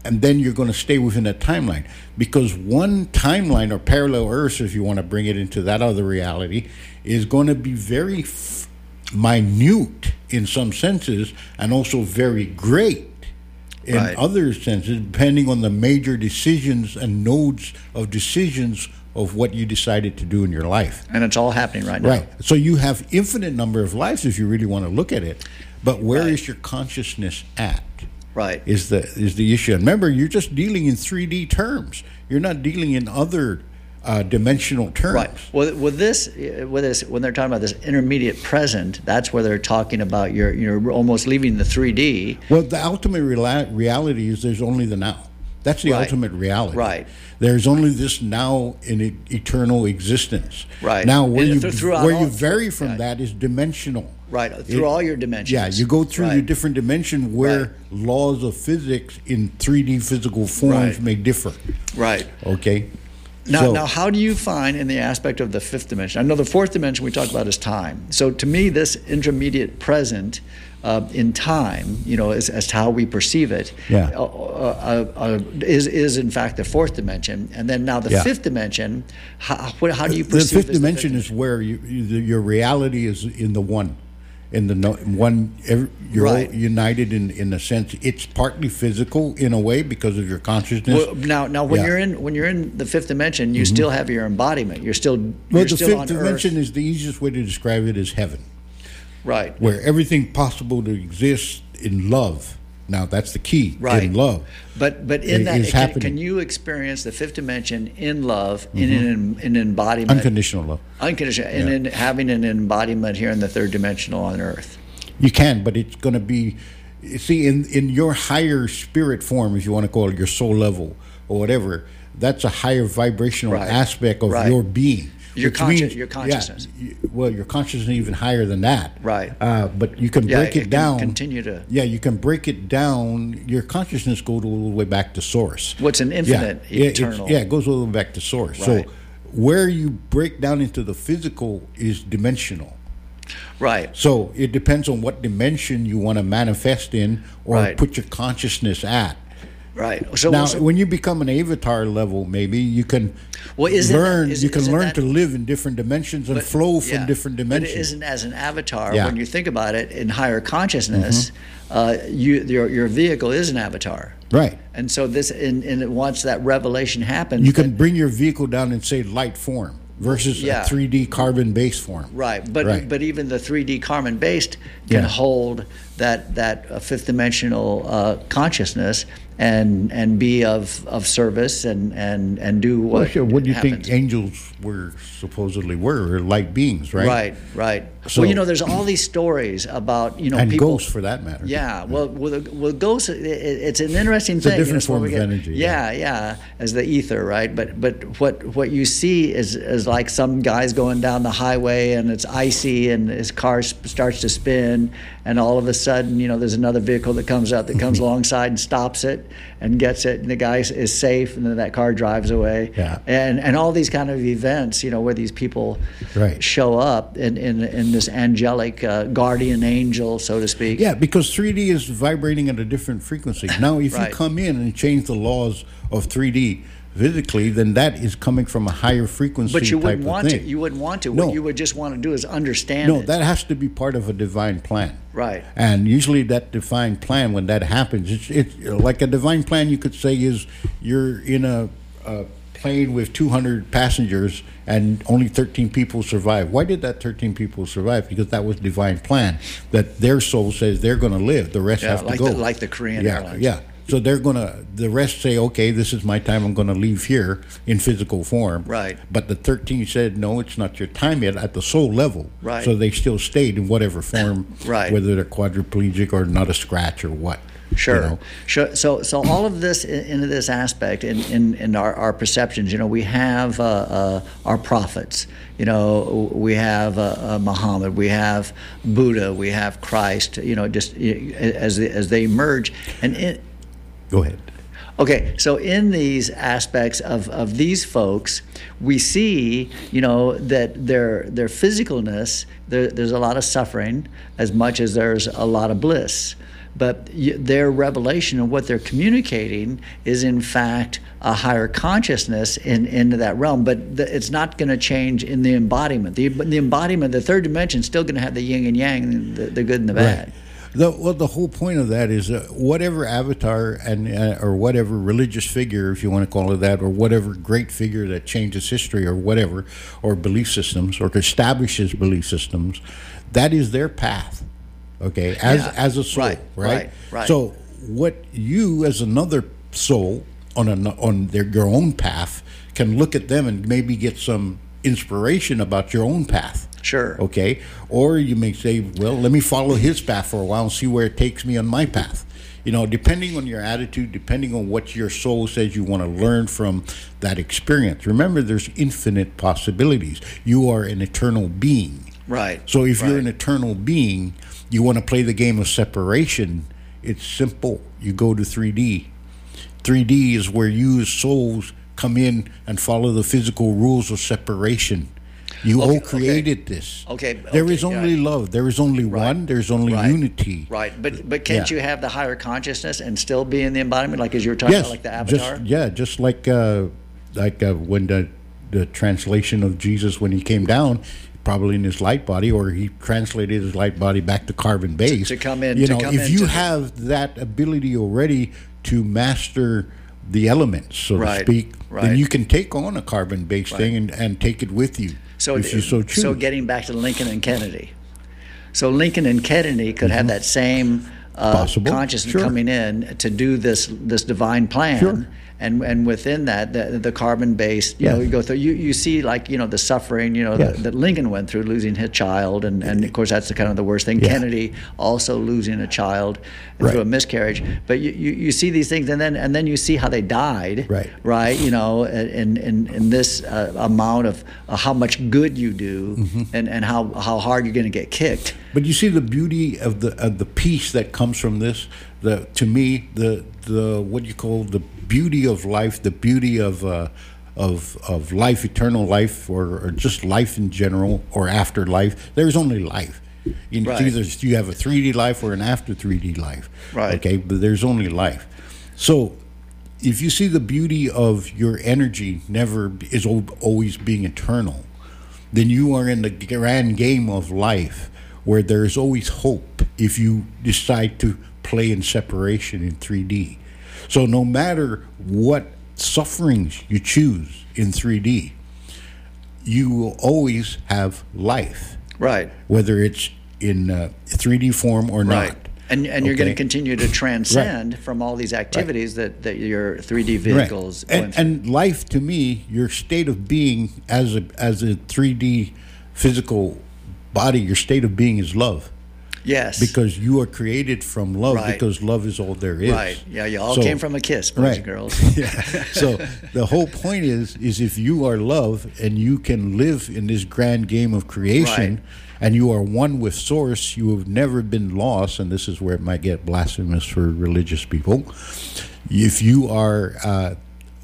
and then you're going to stay within that timeline. Because one timeline or parallel earth if you want to bring it into that other reality, is going to be very f- minute in some senses and also very great in Right. other senses, depending on the major decisions and nodes of decisions of what you decided to do in your life. And it's all happening right now. Right. So you have infinite number of lives if you really want to look at it. But where is Right. your consciousness at? Right. Is the is the issue. And remember, you're just dealing in 3D terms. You're not dealing in other uh, dimensional terms. Right. Well, with this, uh, with this, when they're talking about this intermediate present, that's where they're talking about you're you're almost leaving the 3D. Well, the ultimate reali- reality is there's only the now. That's the Right. ultimate reality. Right. There's only this now in e- eternal existence. Right. Now, where And you th- where you vary from right. that is dimensional. Right. Through It- all your dimensions. Yeah, you go through your different dimension where Right. laws of physics in 3D physical forms Right. may differ. Right. Okay. Now, So- now, how do you find in the aspect of the fifth dimension? I know the fourth dimension we talk about is time. So, to me, this intermediate present uh, in time, you know, as, as to how we perceive it, Yeah. uh, uh, uh, is is in fact the fourth dimension. And then now the Yeah. fifth dimension, how, what, how do you the perceive fifth the dimension is where you, you, the- your reality is in the one, in the no, one. Every, you're all Right. united in in a sense. It's partly physical in a way because of your consciousness. Well, now, now, when Yeah. you're in when you're in the fifth dimension, you Mhm. still have your embodiment. You're still Well, you're the still fifth on dimension Earth. is the easiest way to describe it is heaven, right? where everything possible to exist in love. Now that's the key. Right. In love. But but in i- that, can, can you experience the fifth dimension in love, in Mhm. an in embodiment, Unconditional love. unconditional, and in having an embodiment here in the third dimensional on Earth? You can, but it's going to be, see, in in your higher spirit form, if you want to call it your soul level or whatever. That's a higher vibrational Right. aspect of Right. your being. Your which consci- means- your consciousness. y- well, your consciousness is even higher than that. Right. Uh, but you can Yeah, break it down. continue to- Yeah, you can break it down. Your consciousness goes all the way back to source. What's an infinite, yeah, yeah, eternal. yeah, it goes all the way back to source. Right. So where you break down into the physical is dimensional. Right. So it depends on what dimension you want to manifest in or Right. put your consciousness at. Right. So now, so- when you become an avatar level, maybe you can Well, it- learn. is- you can learn that- to live in different dimensions and But- flow from yeah. different But it dimensions. isn't as an avatar. Yeah. When you think about it, in higher consciousness, Mm-hmm. uh, you your your vehicle is an avatar. right. And so this, and, and once that revelation happens, You can bring your vehicle down and say light form versus Yeah. a 3D carbon base form. Right, but Right. but even the 3D carbon based can Yeah. hold that that uh, fifth dimensional uh, consciousness and and be of, of service and and and do what Well, sure. What do you happens. think angels were supposedly were? Light beings, right? Right, right. So- well, you know, there's all these stories about you know and people. ghosts, for that matter. Yeah, well, well, the- well, ghosts. it- It's an interesting It's a thing. you know, different form of get- energy, Yeah, yeah, as the ether, right? But but what what you see is is like some guys going down the highway and it's icy and his car starts to spin, and all of a sudden, you know, there's another vehicle that comes out that comes [laughs] alongside and stops it and gets it, and the guy is- safe, and then that car drives away. Yeah. And and all these kind of events, you know, where these people Right. show up in in, in this angelic uh, guardian angel, so to speak. Yeah, because 3D is vibrating at a different frequency. [laughs] Now, if Right. you come in and change the laws of 3D physically, then that is coming from a higher frequency But you wouldn't want to. You wouldn't want to. No. What you would just want to do is understand no, it. that has to be part of a divine plan. Right. And usually, that divine plan, when that happens, it's, it's like a divine plan. You could say is you're in a, a plane with 200 passengers and only 13 people survive. Why did that 13 people survive? Because that was divine plan. That their soul says they're going to live. The rest Yeah, have like to go. the- like the Korean yeah, Airlines. Yeah. So they're gonna. The rest say, okay, this is my time. I'm gonna leave here in physical form. Right. But the 13 said, no, it's not your time yet at the soul level. Right. So they still stayed in whatever form. Right. Whether they're quadriplegic or not a scratch or what. Sure. you know. Sure. So, so all of this in, into this aspect in, in, in our, our perceptions, you know, we have uh, uh, our prophets. You know, we have uh, uh, Muhammad, we have Buddha, we have Christ. You know, just as they, as they emerge, and in, Go ahead. Okay, so in these aspects of, of these folks, we see, you know, that their their physicalness, there, there's a lot of suffering as much as there's a lot of bliss. But their revelation and what they're communicating is, in fact, a higher consciousness in into that realm. But the, it's not going to change in the embodiment. The, the embodiment, the third dimension, is still going to have the yin and yang, the, the good and the bad. Right. The, well, the whole point of that is uh, whatever avatar and uh, or whatever religious figure, if you want to call it that, or whatever great figure that changes history or whatever, or belief systems or establishes belief systems, that is their path. Okay, as Yeah. as a soul, Right, right, right. So what you as another soul on a, on their your own path can look at them and maybe get some inspiration about your own path. Sure. Okay. Or you may say, well, let me follow his path for a while and see where it takes me on my path. You know, depending on your attitude, depending on what your soul says you want to learn from that experience. Remember, there's infinite possibilities. You are an eternal being. Right. So if you're an eternal being, you want to play the game of separation, it's simple. You go to 3D. 3D is where you as souls come in and follow the physical rules of separation. You Okay, all created this. Okay, There okay, is only right. love. There is only one. There's only Right. unity. Right, but but can't Yeah. you have the higher consciousness and still be in the embodiment, like as you were talking yes, about, like the avatar? Just, yeah, just like uh, like uh, when the the translation of Jesus when he came down, probably in his light body, or he translated his light body back to carbon base to come in- You to know, if you into the- have that ability already to master the elements, so Right, to speak, right. then you can take on a carbon based Right. thing and, and take it with you. So, if you so choose. so getting back to Lincoln and Kennedy. So Lincoln and Kennedy could have that same uh, Mm-hmm. Consciousness sure. coming in to do this this divine plan. Sure. And, and within that, the, the carbon based, you know, you go through, you, you see like, you know, the suffering, you know, Yes. that, that Lincoln went through losing his child. And, and of course, that's the kind of the worst thing. Yeah. Kennedy also losing a child Right. through a miscarriage. But you, you, you see these things and then, and then you see how they died. Right. Right. You know, in, in, in this uh, amount of uh, how much good you do Mm-hmm. and, and how, how hard you're going to get kicked. But you see the beauty of the of the peace that comes from this. The to me the the what you call the beauty of life, the beauty of uh, of of life, eternal life, or, or just life in general, or afterlife. There's only life. You Right. Either you have a 3D life or an after 3D life. Right. Okay, but there's only life. So if you see the beauty of your energy never is always being eternal, then you are in the grand game of life where there is always hope if you decide to play in separation in 3D. So no matter what sufferings you choose in 3D, you will always have life, Right. whether it's in uh, 3D form or Right. not. And, and you're going to continue to transcend from all these activities that, that your 3D vehicles And, and life to me, your state of being as a as a 3D physical body, your state of being is love. Yes. Because you are created from love Right. because love is all there is. Right. Yeah, you all So- came from a kiss, boys right. and girls. [laughs] yeah. So the whole point is is if you are love and you can live in this grand game of creation Right. and you are one with source, you have never been lost, and this is where it might get blasphemous for religious people. If you are uh,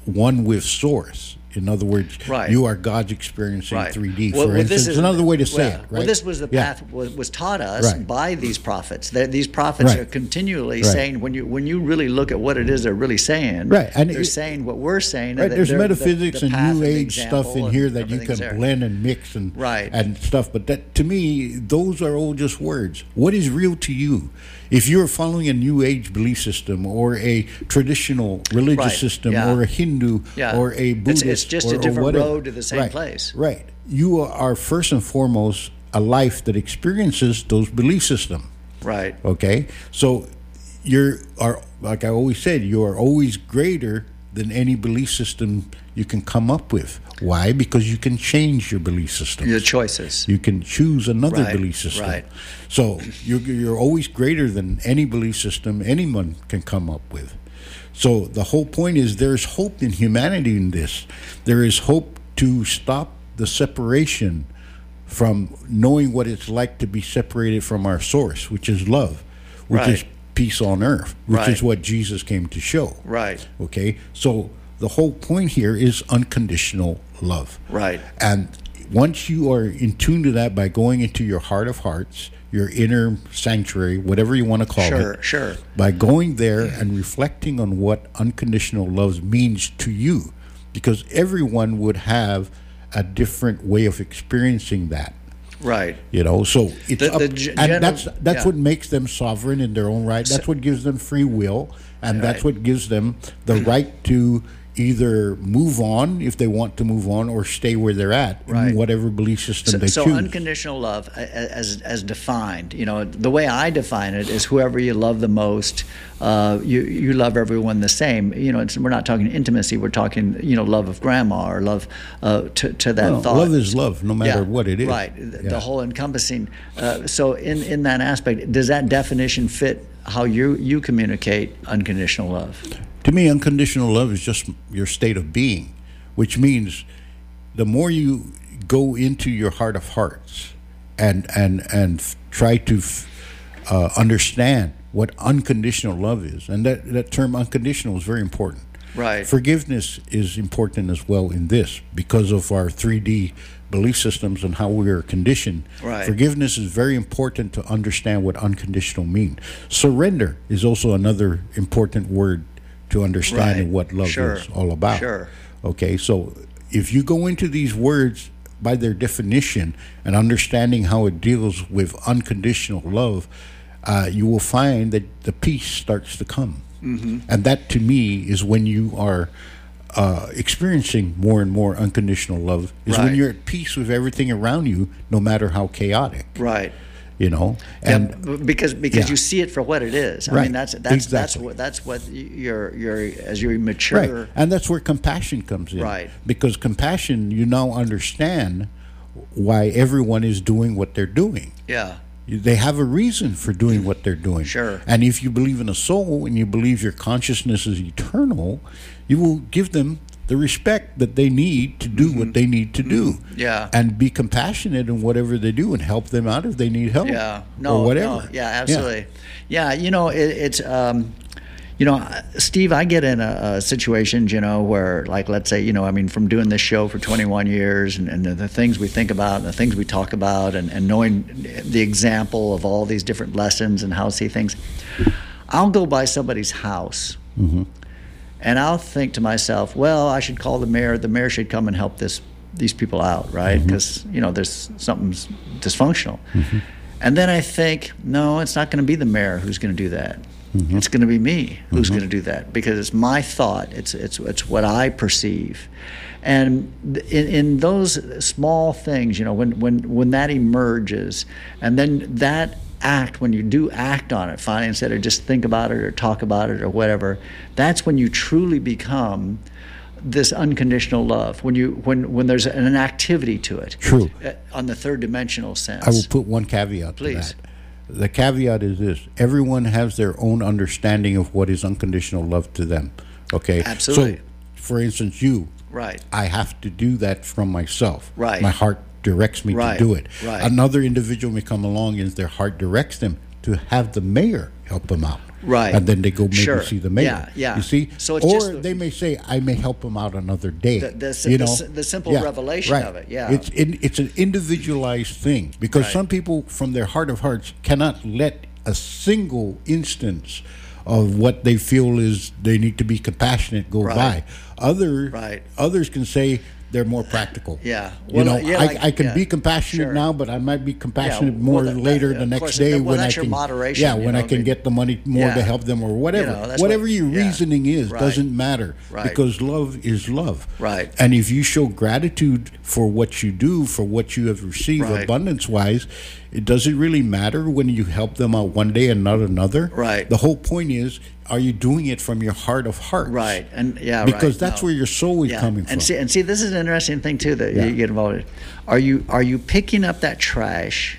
one with source, in other words, Right. you are God's experience in Right. 3D. Well, for well, this instance, is another way to say well, it, right? Well, this was the Yeah. path was, was taught us Right. by these prophets. That these prophets are continually saying when you when you really look at what it is they're really saying. Right, and they're it- saying what we're saying. Right, there's they're- the- metaphysics the and new age stuff in here that you can there. blend and mix and Right. and stuff. But that to me, those are all just words. What is real to you? If you're following a new age belief system or a traditional religious system yeah. or a Hindu Yeah. or a It's- Buddhist, it's just a or- or different road to the same Right, place. Right. You are first and foremost a life that experiences those belief systems. Right. Okay, so you are like I always said, you are always greater than any belief system you can come up with. Why? Because you can change your belief system. Your choices. You can choose another Right, belief system. right. So you're, you're always greater than any belief system anyone can come up with. So the whole point is there's hope in humanity in this. There is hope to stop the separation from knowing what it's like to be separated from our source, which is love, which Right. is peace on earth, which Right. is what Jesus came to show. Right. Okay? So the whole point here is unconditional love. Right. And once you are in tune to that by going into your heart of hearts, your inner sanctuary, whatever you want to call Sure, it, sure. sure. by going there and reflecting on what unconditional love means to you, because everyone would have a different way of experiencing that. Right. You know, so it's The- up, g- and that's that's yeah. what makes them sovereign in their own right. That's what gives them free will, and that's what gives them the right to either move on if they want to move on or stay where they're at Right. in whatever belief system So, they so choose. So unconditional love, as as defined, you know, the way I define it is whoever you love the most, uh, you you love everyone the same. You know, it's, we're not talking intimacy. We're talking, you know, love of grandma or love uh, to to that Well, thought. love is love, no matter Yeah, what it is. Right. The, Yeah. the whole encompassing. Uh, so in in that aspect, does that definition fit how you you communicate unconditional love? To me, unconditional love is just your state of being, which means the more you go into your heart of hearts and and and try to f- uh, understand what unconditional love is, and that that term unconditional is very important. Right. Forgiveness is important as well in this because of our 3D belief systems and how we are conditioned. Right. Forgiveness is very important to understand what unconditional mean. Surrender is also another important word to understanding Right. what love Sure. is all about. Sure. Okay, so if you go into these words by their definition and understanding how it deals with unconditional love, uh, you will find that the peace starts to come. Mhm. And that to me is when you are uh, experiencing more and more unconditional love, is when you're at peace with everything around you, no matter how chaotic. Right. You know? And b- because because Yeah. you see it for what it is. I Right. mean that's that's that's what that's what you're you're as you mature. Right. And that's where compassion comes in. Right. Because compassion, you now understand why everyone is doing what they're doing. Yeah. They have a reason for doing what they're doing. Sure. And if you believe in a soul and you believe your consciousness is eternal, you will give them the respect that they need to do what they need to do. Mm-hmm. Yeah. And be compassionate in whatever they do and help them out if they need help. Yeah. No. Or whatever. no, yeah. Absolutely. Yeah. you know, it, it's. Um, you know, Steve, I get in a, a situations, you know, where, like, let's say, you know, I mean, from doing this show for 21 years and, and the, the things we think about and the things we talk about and, and knowing the example of all these different lessons and how to see things, I'll go by somebody's house Mm-hmm. And I'll think to myself, well, I should call the mayor. The mayor should come and help this these people out, right? Mm-hmm. Because you know there's something's dysfunctional. Mm-hmm. And then I think, no, it's not going to be the mayor who's going to do that. Mm-hmm. It's going to be me who's going to do that because it's my thought. It's it's it's what I perceive. And in, in those small things, you know, when, when, when that emerges, and then that act, when you do act on it, finally, instead of just think about it or talk about it or whatever, that's when you truly become this unconditional love. When you when when there's an activity to it, True. uh, on the third dimensional sense. I will put one caveat Please. to that. The caveat is this everyone has their own understanding of what is unconditional love to them. Okay? Absolutely. So, for instance, you, Right. I have to do that from myself. Right. My heart directs me Right. to do it. Right. Another individual may come along and their heart directs them to have the mayor help them out. Right. And then they go maybe Sure. see the mayor. Yeah, yeah. You see? So it's or the- they may say, I may help them out another day. The- the you the know? the simple revelation right. of it, yeah. It's in, it's an individualized thing because Right. some people from their heart of hearts cannot let a single instance of what they feel is they need to be compassionate go Right. by. Other Right. others can say they're more practical. Yeah. you know, yeah, I, like- I can yeah. be compassionate Sure. now, but I might be compassionate well, more that- later the next course, day well, when I can. moderation, yeah, when I can mean- get the money more to help them or whatever. know, whatever what- your yeah. reasoning is Right. doesn't matter Right. because love is love. Right. And if you show gratitude for what you do, for what you have received Right. abundance wise, it doesn't really matter when you help them out one day and not another. Right. The whole point is, are you doing it from your heart of hearts? Right, and yeah, Because right, that's no. where your soul is Yeah, coming from. And see, and see, this is an interesting thing too that Yeah. you get involved in. Are you are you picking up that trash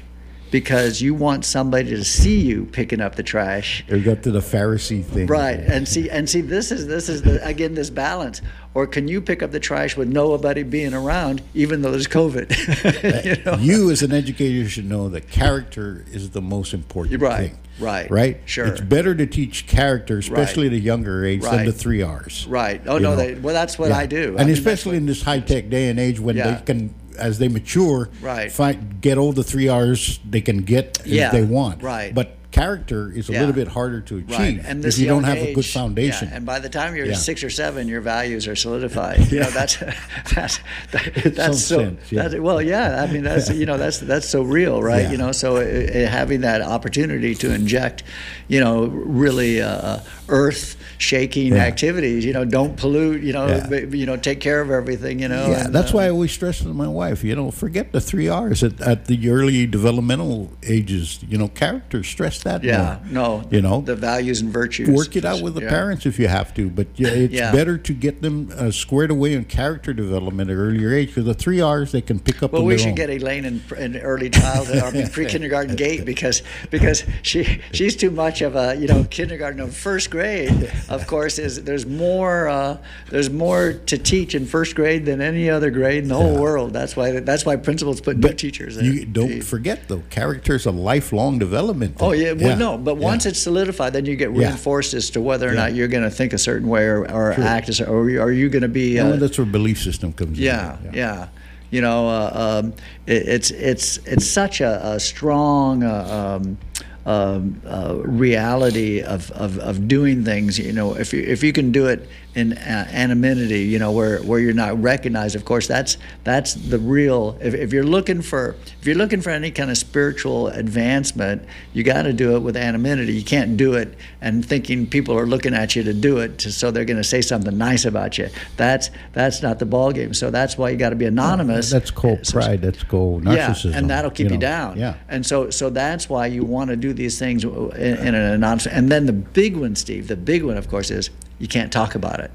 because you want somebody to see you picking up the trash? They got to the Pharisee thing. Right, and see, and see, this is this is the, again this balance. Or can you pick up the trash with nobody being around, even though there's COVID? [laughs] you know? You, as an educator, should know that character is the most important Right, thing. right, Right? sure. It's better to teach character, especially at a younger age, than the three R's. Right. Oh no, they, well that's what Yeah. I do. I And mean, especially in this high tech day and age when Yeah. they can, as they mature, Right. find, get all the three R's they can get Yeah, if they want. right. But character is a Yeah. little bit harder to achieve Right, and if you don't have a good foundation. Yeah, and by the time you're Yeah. six or seven, your values are solidified. [laughs] You know, that's that's [laughs] that, [laughs] that's so. sense, yeah. That's, well, yeah, I mean, that's you know, that's that's so real, right? Yeah. You know, so uh, uh, having that opportunity to inject, you know, really uh, earth shaking Yeah. activities. You know, don't pollute. You know, Yeah. b- you know, take care of everything. You know, Yeah, and, that's uh, why I always stress to my wife, you know, forget the three R's at, at the early developmental ages. You know, character, stress that Yeah, more. no, You know, the values and virtues. work it out with the Yeah. parents if you have to. But it's Yeah. better to get them uh, squared away in character development at an earlier age because the three R's they can pick up Well, on we their should own. get Elaine in, in early childhood or [laughs] pre kindergarten gate because because she she's too much of a you know kindergarten of first grade. Of course, is there's more uh, there's more to teach in first grade than any other grade in the whole world. That's why that's why principals put new teachers there. you don't forget though, character is a lifelong development. Oh, yeah, yeah, well, Yeah, no, but yeah. once it's solidified, then you get Yeah. reinforced as to whether or Yeah. not you're going to think a certain way or, or True. act as, or are you going to be? Uh, that's where belief system comes yeah, in. yeah, Yeah. You know, uh, um, it, it's it's it's such a, a strong uh, um, um, uh, reality of, of, of doing things. You know, if you if you can do it in uh, anonymity, you know, where where you're not recognized. Of course, that's that's the real. If, if you're looking for if you're looking for any kind of spiritual advancement, you got to do it with anonymity. You can't do it and thinking people are looking at you to do it, to, so they're going to say something nice about you. That's that's not the ball game. So that's why you got to be anonymous. That's called pride. That's called narcissism. Yeah, and that'll keep you, know. down. Yeah. And so, so that's why you want to do these things in, in an anonymous. And then the big one, Steve, the big one, of course, is you can't talk about it.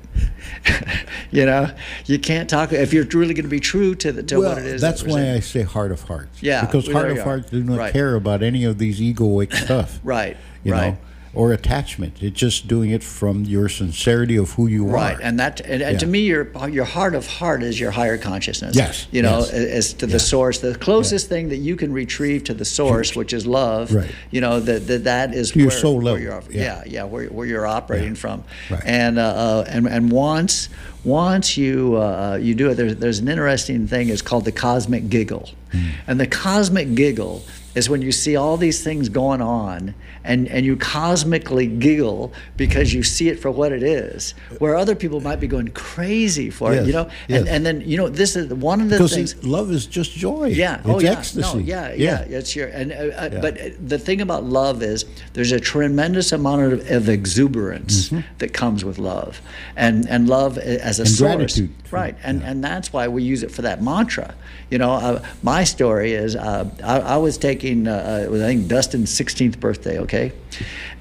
[laughs] you know, you can't talk if you're really going to be true to the to well, what it is. that's that why saying. I say heart of hearts. Yeah, Because heart of hearts do not Right. care about any of these egoic stuff. [laughs] Right. You right. know, or attachment. It's just doing it from your sincerity of who you Right, are. Right, and that, and, and to me, your your heart of heart is your higher consciousness. Yes, you know, yes. as to the source, the closest thing that you can retrieve to the source, which is love. Right. You know that that, that is your where, soul where level, you're, yeah. yeah, yeah, where, where you're operating from, Right. and uh, uh, and and once once you uh, you do it, there's there's an interesting thing. It's called the cosmic giggle, Hmm. and the cosmic giggle is when you see all these things going on and, and you cosmically giggle because you see it for what it is where other people might be going crazy for it you know yes. and, and then you know this is one of the things love is just joy. yeah. It's oh, yeah. ecstasy. No, yeah, yeah, It's your and uh, uh, Yeah. but the thing about love is there's a tremendous amount of, of exuberance that comes with love, and and love as a Mm-hmm. And source, gratitude, right? And and that's why we use it for that mantra. You know, uh, my story is uh, I, I was taking uh, uh, it was, I think Dustin's 16th birthday, okay,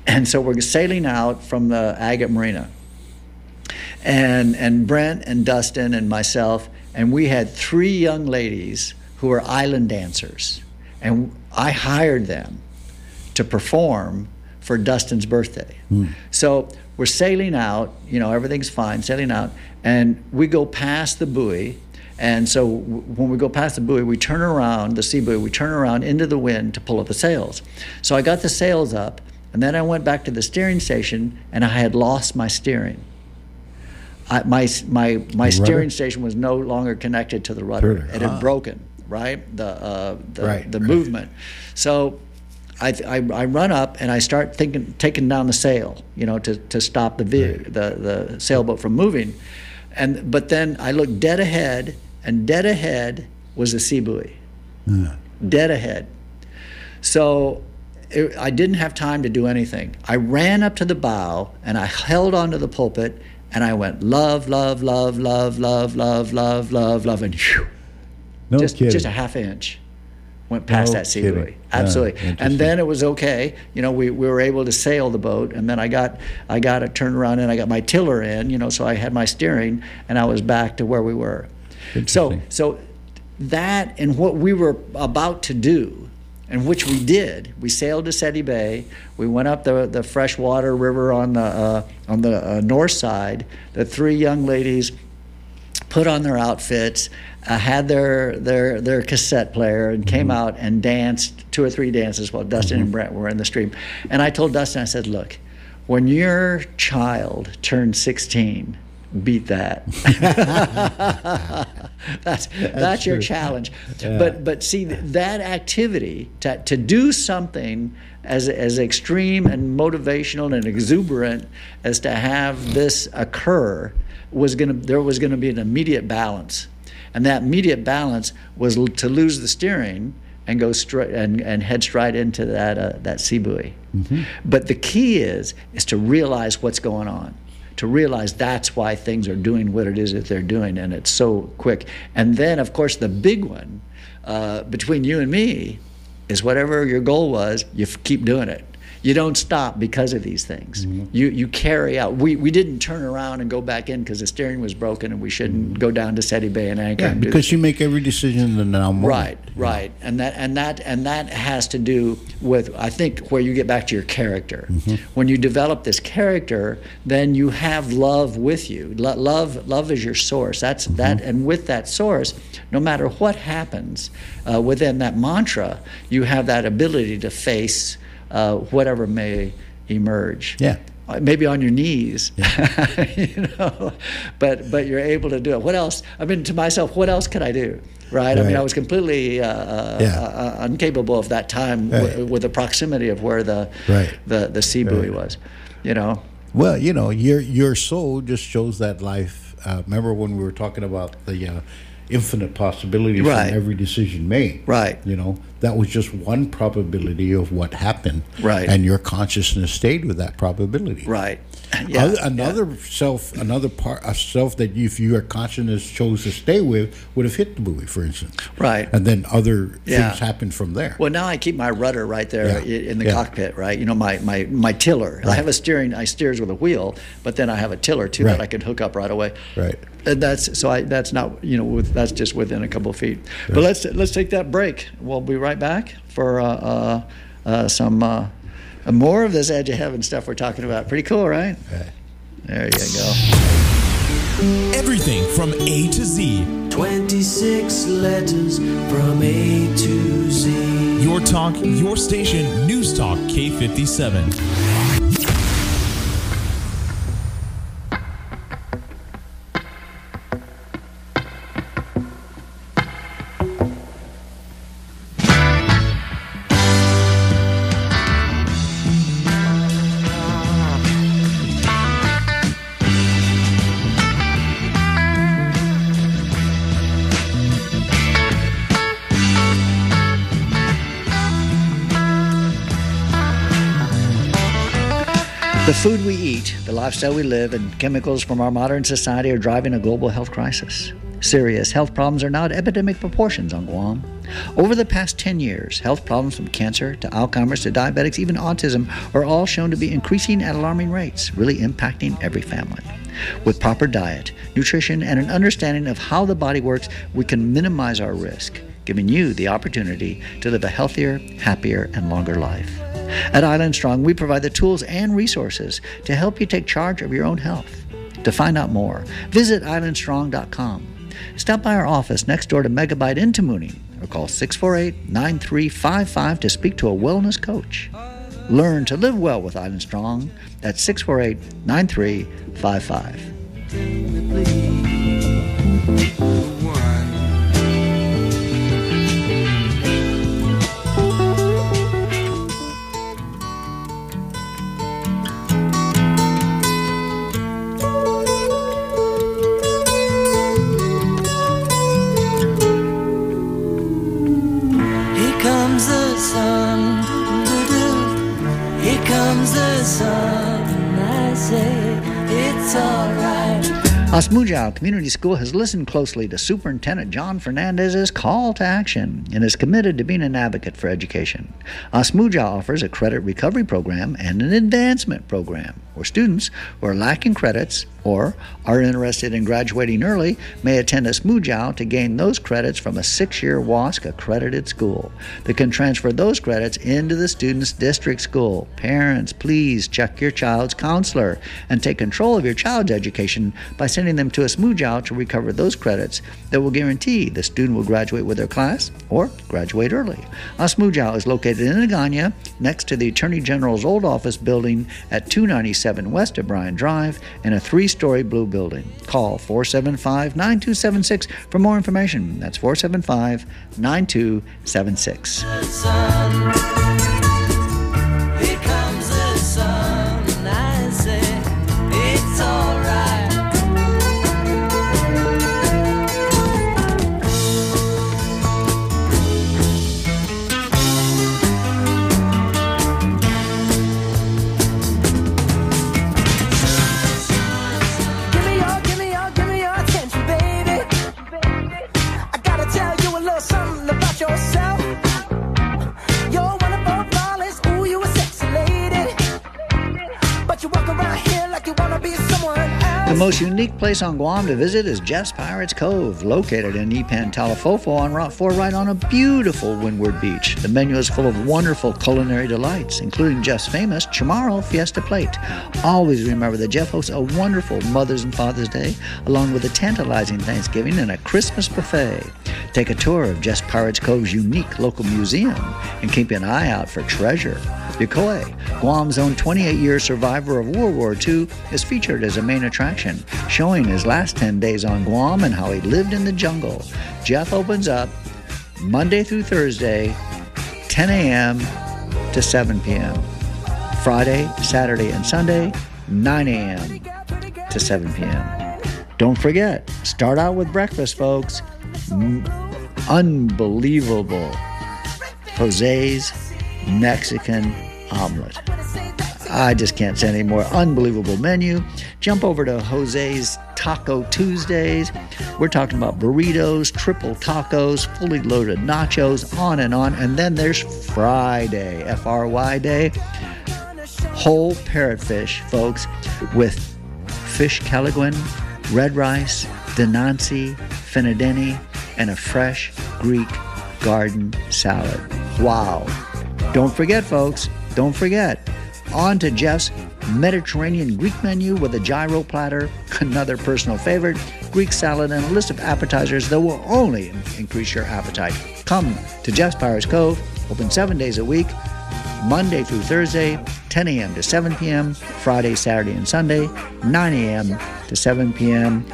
and so we're sailing out from the Agat Marina and and Brent and Dustin and myself, and we had three young ladies who were island dancers, and I hired them to perform for Dustin's birthday. So we're sailing out, you know, everything's fine, sailing out, and we go past the buoy. And so when we go past the buoy, we turn around, the sea buoy, we turn around into the wind to pull up the sails. So I got the sails up, and then I went back to the steering station, and I had lost my steering. I, my my my steering station was no longer connected to the rudder. Rudder, It had ah. broken, right? The uh, the, Right, the right. movement. So I, I, I run up and I start thinking taking down the sail, you know, to, to stop the, ve- the the sailboat from moving. And but then I looked dead ahead, and dead ahead was the sea buoy. Dead ahead. So it, I didn't have time to do anything. I ran up to the bow and I held onto the pulpit and I went love, love, love, love, love, love, love, love, love, and whew, No just kidding. just a half inch went past No that sea buoy. Absolutely. and then it was okay. You know, we, we were able to sail the boat, and then I got I got it turned around and I got my tiller in. You know, so I had my steering, and I was back to where we were. So so that and what we were about to do, and which we did. We sailed to Cetti Bay. We went up the the freshwater river on the uh, on the uh, north side. The three young ladies put on their outfits, uh, had their their their cassette player, and came out and danced two or three dances while Dustin and Brent were in the stream. And I told Dustin, I said, "Look, when your child turns 16." Beat that. [laughs] [laughs] that's that's, your true. challenge. Yeah. But but see that activity to, to do something as as extreme and motivational and exuberant as to have this occur was going to there was going to be an immediate balance, and that immediate balance was l- to lose the steering and go straight and, and head straight into that uh, that sea buoy. But the key is is to realize what's going on. To realize that's why things are doing what it is that they're doing, and it's so quick. And then, of course, the big one uh, between you and me is whatever your goal was, you f- keep doing it. You don't stop because of these things. Mm-hmm. You you carry out. We we didn't turn around and go back in because the steering was broken, and we shouldn't mm-hmm. go down to Cetti Bay and anchor. Yeah, because you make every decision in the now moment. Right, right, and that and that and that has to do with I think where you get back to your character. Mm-hmm. When you develop this character, then you have love with you. Lo- love, love is your source. That's that, and with that source, no matter what happens uh, within that mantra, you have that ability to face. Uh, whatever may emerge. Yeah. Uh, Maybe on your knees, [laughs] you know, but but you're able to do it. What else? I mean, to myself, what else could I do? Right. I mean, I was completely uh, uh, Yeah. uh, incapable of that time Right. w- with the proximity of where the Right. the the sea buoy was. You know. Well, you know, your your soul just shows that life. Uh, remember when we were talking about the uh, infinite possibilities Right. in every decision made? Right. You know, that was just one probability of what happened. Right. And your consciousness stayed with that probability. Right. Yeah. Other- another self, another part of self that you, if your consciousness chose to stay with, would have hit the buoy, for instance. Right. And then other Yeah. things happen from there. Well, now I keep my rudder right there Yeah. in the Yeah. cockpit, right? You know, my, my, my tiller. I have a steering, I steers with a wheel, but then I have a tiller too that I can hook up right away. Right. And that's so I that's not you know with, that's just within a couple of feet. But let's let's take that break. We'll be right back for uh, uh, uh, some uh, more of this edge of heaven stuff we're talking about. Pretty cool, right? There you go. Everything from A to Z. 26 letters from A to Z. Your talk, your station, News Talk K57. Lifestyle we live, and chemicals from our modern society are driving a global health crisis. Serious health problems are now at epidemic proportions on Guam. Over the past 10 years, health problems from cancer to Alzheimer's to diabetics, even autism, are all shown to be increasing at alarming rates, really impacting every family. With proper diet, nutrition, and an understanding of how the body works, we can minimize our risk, giving you the opportunity to live a healthier, happier, and longer life. At Island Strong, we provide the tools and resources to help you take charge of your own health. To find out more, visit islandstrong.com. Stop by our office next door to Megabyte in or call 648 9355 to speak to a wellness coach. Learn to live well with Island Strong at 648 9355. Asmuyao Community School has listened closely to Superintendent John Fernandez's call to action and is committed to being an advocate for education. Asmuyao offers a credit recovery program and an advancement program where students who are lacking credits or are interested in graduating early may attend Asmuyao to gain those credits from a six-year WASC accredited school that can transfer those credits into the student's district school. Parents, please check your child's counselor and take control of your child's education by sending them to Asmuyao to recover those credits that will guarantee the student will graduate with their class or graduate early. Asmuyao is located in Hagåtña next to the Attorney General's old office building at 297 West O'Brien Drive in a three story blue building. Call 475 9276 for more information. That's 475 9276. The most unique place on Guam to visit is Jeff's Pirates Cove, located in Ipan Talafofo on Route 4, right on a beautiful windward beach. The menu is full of wonderful culinary delights, including Jeff's famous Chamorro Fiesta Plate. Always remember that Jeff hosts a wonderful Mother's and Father's Day, along with a tantalizing Thanksgiving and a Christmas buffet. Take a tour of Jeff's Pirates Cove's unique local museum and keep an eye out for treasure. Yokoi, Guam's own 28 year survivor of World War II, is featured as a main attraction, showing his last 10 days on Guam and how he lived in the jungle. Jeff opens up Monday through Thursday, 10 a.m. to 7 p.m. Friday, Saturday, and Sunday, 9 a.m. to 7 p.m. Don't forget, start out with breakfast, folks. Unbelievable Jose's Mexican omelet. I just can't say any more. Unbelievable menu. Jump over to Jose's Taco Tuesdays. We're talking about burritos, triple tacos, fully loaded nachos, on and on. And then there's Friday, F R Y Day. Whole parrotfish, folks, with fish kelaguen, red rice, denancy, finadene, and a fresh Greek garden salad. Wow. Don't forget, folks, don't forget. On to Jeff's Mediterranean Greek menu with a gyro platter, [laughs] another personal favorite, Greek salad, and a list of appetizers that will only increase your appetite. Come to Jeff's Pirates Cove, open seven days a week, Monday through Thursday, 10 a.m. to 7 p.m., Friday, Saturday, and Sunday, 9 a.m. to 7 p.m.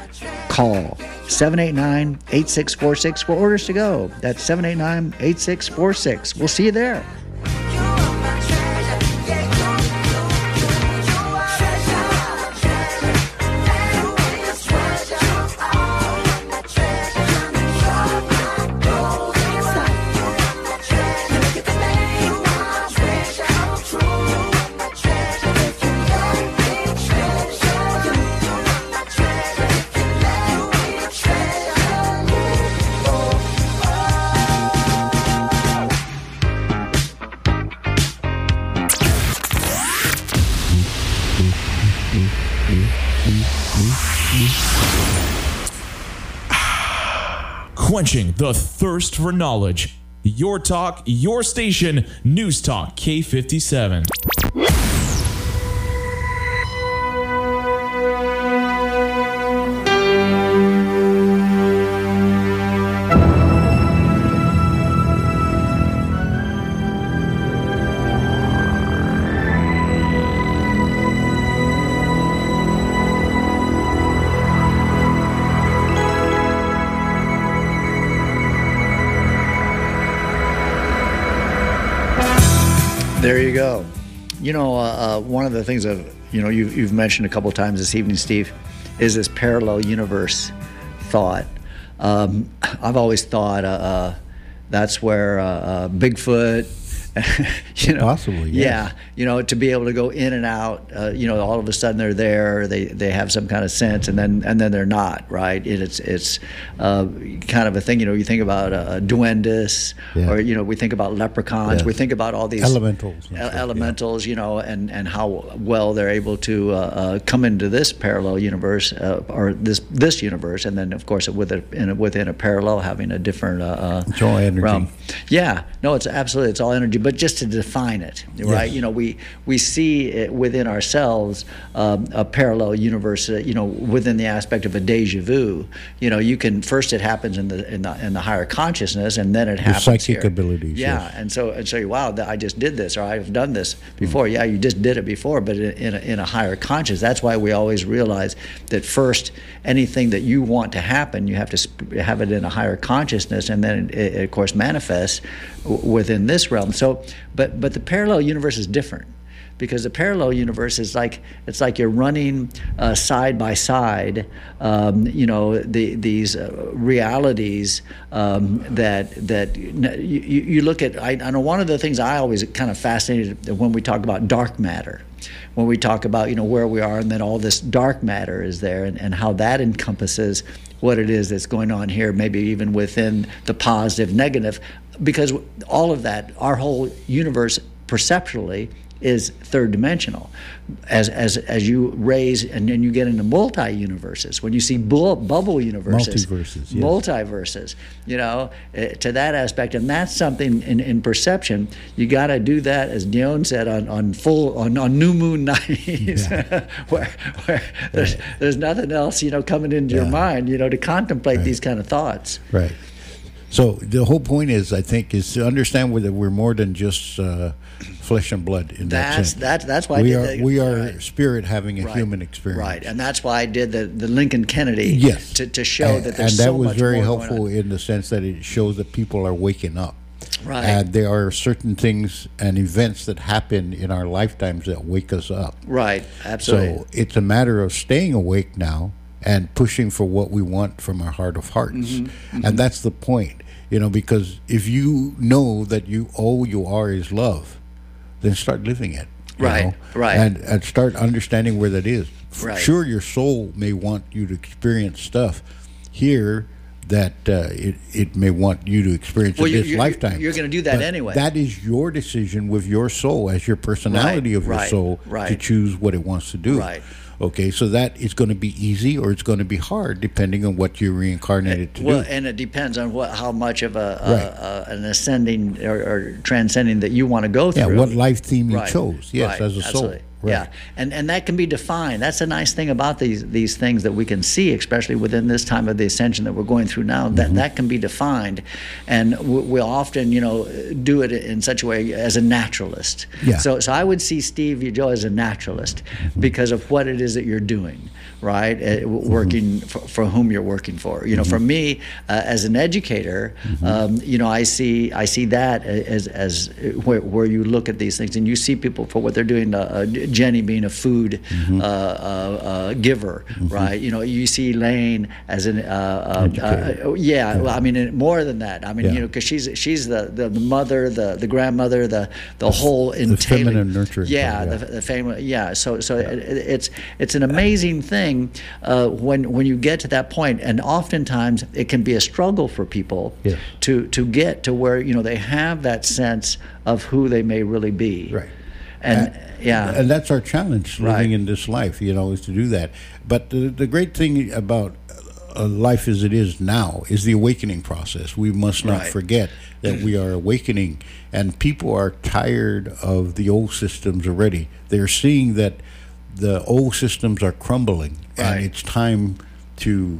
Call 789 8646 for orders to go. That's 789 8646. We'll see you there. Thirst for knowledge. Your talk, your station, News Talk K57. One of the things that you know you've, you've mentioned a couple times this evening, Steve, is this parallel universe thought. Um, I've always thought uh, uh, that's where uh, uh, Bigfoot, [laughs] you know, Possibly, yes. yeah, you know, to be able to go in and out, uh, you know, all of a sudden they're there, they they have some kind of sense, and then and then they're not, right? It, it's it's uh, kind of a thing, you know. You think about uh, duendes, Yeah. or you know, we think about leprechauns, Yes. we think about all these Elementals and ele- stuff, yeah. elementals, you know, and and how well they're able to uh, uh, come into this parallel universe uh, or this this universe, and then of course with a, in a, within a parallel having a different uh, It's all energy. realm. Yeah, no, it's absolutely it's all energy, but just to define it, right? Yes. You know, we we see it within ourselves um, a parallel universe. Uh, you know, within the aspect of a deja vu. You know, you can first it happens in the in the, in the higher consciousness, and then it happens psychic here. abilities, Yeah, yes. and so and so you wow, I just did this, or I've done this before. Yeah, you just did it before, but in, in, a, in a higher conscious. That's why we always realize that first, anything that you want to happen, you have to sp- have it in a higher consciousness, and then it, it of course manifests w- within this realm. So, but but the parallel universe is different. Because the parallel universe is like it's like you're running uh, side by side um, you know the, these uh, realities um, that that you, you look at I, I know one of the things I always kind of fascinated when we talk about dark matter when we talk about you know where we are and then all this dark matter is there and, and how that encompasses what it is that's going on here maybe even within the positive negative because all of that our whole universe perceptually is third dimensional. As as as you raise and then you get into multi universes, when you see bu- bubble universes, Multiverses, yes. multiverses, you know, eh, to that aspect, and that's something in, in perception. You got to do that, as Dion said, on, on full on, on new moon [laughs] nights, [laughs] where, where there's, there's nothing else, you know, coming into your mind, you know, to contemplate these kind of thoughts. Right. So the whole point is, I think, is to understand whether we're more than just uh, flesh and blood. In that sense, that's that's why I we did are the- we are right. spirit having a Right. human experience. Right, and that's why I did the, the Lincoln Kennedy. Yes. To, to show and, that there's and that so was very helpful in the sense that it shows that people are waking up. Right. And there are certain things and events that happen in our lifetimes that wake us up. Right, absolutely. So it's a matter of staying awake now and pushing for what we want from our heart of hearts. Mm-hmm, And that's the point, you know, because if you know that you all you are is love, then start living it. Right, know, right. And and start understanding where that is. Right. Sure, your soul may want you to experience stuff here that uh, it, it may want you to experience Well, in this you- lifetime. you're gonna do that But anyway. That is your decision with your soul as your personality of your right, soul to choose what it wants to do. Right. Okay, so that is going to be easy or it's going to be hard depending on what you're reincarnated to Well, do. and it depends on what how much of a, Right. a, an ascending or, or transcending that you want to go through. Yeah, what life theme you Right, chose, yes, right, as a soul. Right. Yeah, and and that can be defined. That's a nice thing about these these things that we can see, especially within this time of the ascension that we're going through now. Mm-hmm. That that can be defined, and we- we'll often, you know, do it in such a way as a naturalist. Yeah. So so I would see Steve Joe as a naturalist because of what it is that you're doing, right? Uh, w- working for, for whom you're working for. You know, for me uh, as an educator, um, you know, I see I see that as as where, where you look at these things and you see people for what they're doing. Uh, uh, Jenny being a food uh, uh, uh, giver, right? You know, you see Lane as an uh, uh, uh, yeah. Well, I mean, more than that. I mean, Yeah. you know, because she's she's the, the the mother, the the grandmother, the the whole entailing. feminine nurturing Yeah, part, yeah. the, the family. Yeah. So so It, it's it's an amazing thing uh, when when you get to that point, and oftentimes it can be a struggle for people Yes. to to get to where you know they have that sense of who they may really be. Right. And yeah. And that's our challenge living Right. in this life, you know, is to do that. But the, the great thing about uh, life as it is now is the awakening process. We must not Right. forget that we are awakening, and people are tired of the old systems already. They're seeing that the old systems are crumbling, Right. and it's time to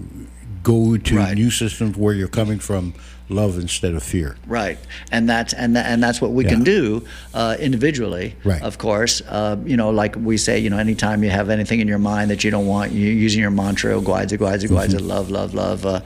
go to Right. new systems where you're coming from love instead of fear. Right, and that's and tha- and that's what we can do uh, individually. Right. Of course, uh, you know, like we say, you know, anytime you have anything in your mind that you don't want, you using your mantra, guides, guides, guides, Mm-hmm. love, love, love. Uh,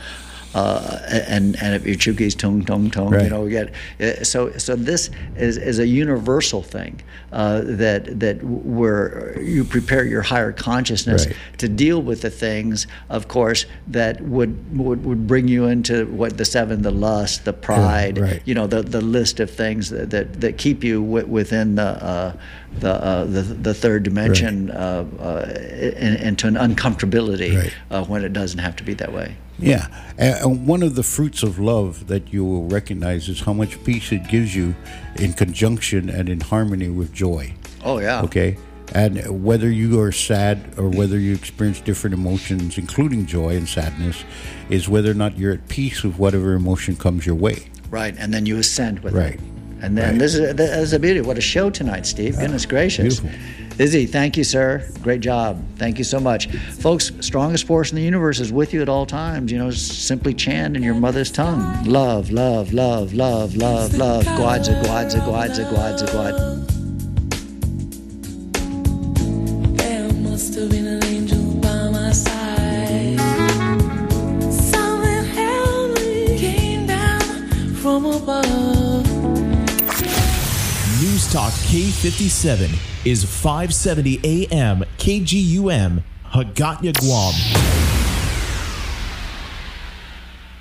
uh, and and if your chukis tung tung tung, you Right. know, we get uh, so so. This is, is a universal thing uh, that that where you prepare your higher consciousness Right. to deal with the things, of course, that would would, would bring you into what the seven, the lust, the pride, right. you know, the, the list of things that, that, that keep you w- within the uh, the, uh, the the third dimension uh, uh, into an uncomfortability Right. uh, when it doesn't have to be that way. Yeah, and one of the fruits of love that you will recognize is how much peace it gives you in conjunction and in harmony with joy. Oh yeah. Okay, and whether you are sad or whether you experience different emotions, including joy and sadness, is whether or not you're at peace with whatever emotion comes your way. Right, and then you ascend with Right. it. And then Right. this is this is a beauty. What a show tonight, Steve. Ah, Goodness gracious. beautiful. Izzy, thank you, sir. Great job. Thank you so much. Folks, strongest force in the universe is with you at all times. You know, simply chant in your mother's tongue. Love, love, love, love, love, love. Guadza, guadza, guadza, guadza, guadza. There must have been an angel by my side. Something heavenly came down from above. News Talk K57 is 570 AM KGUM, Hagåtña, Guam.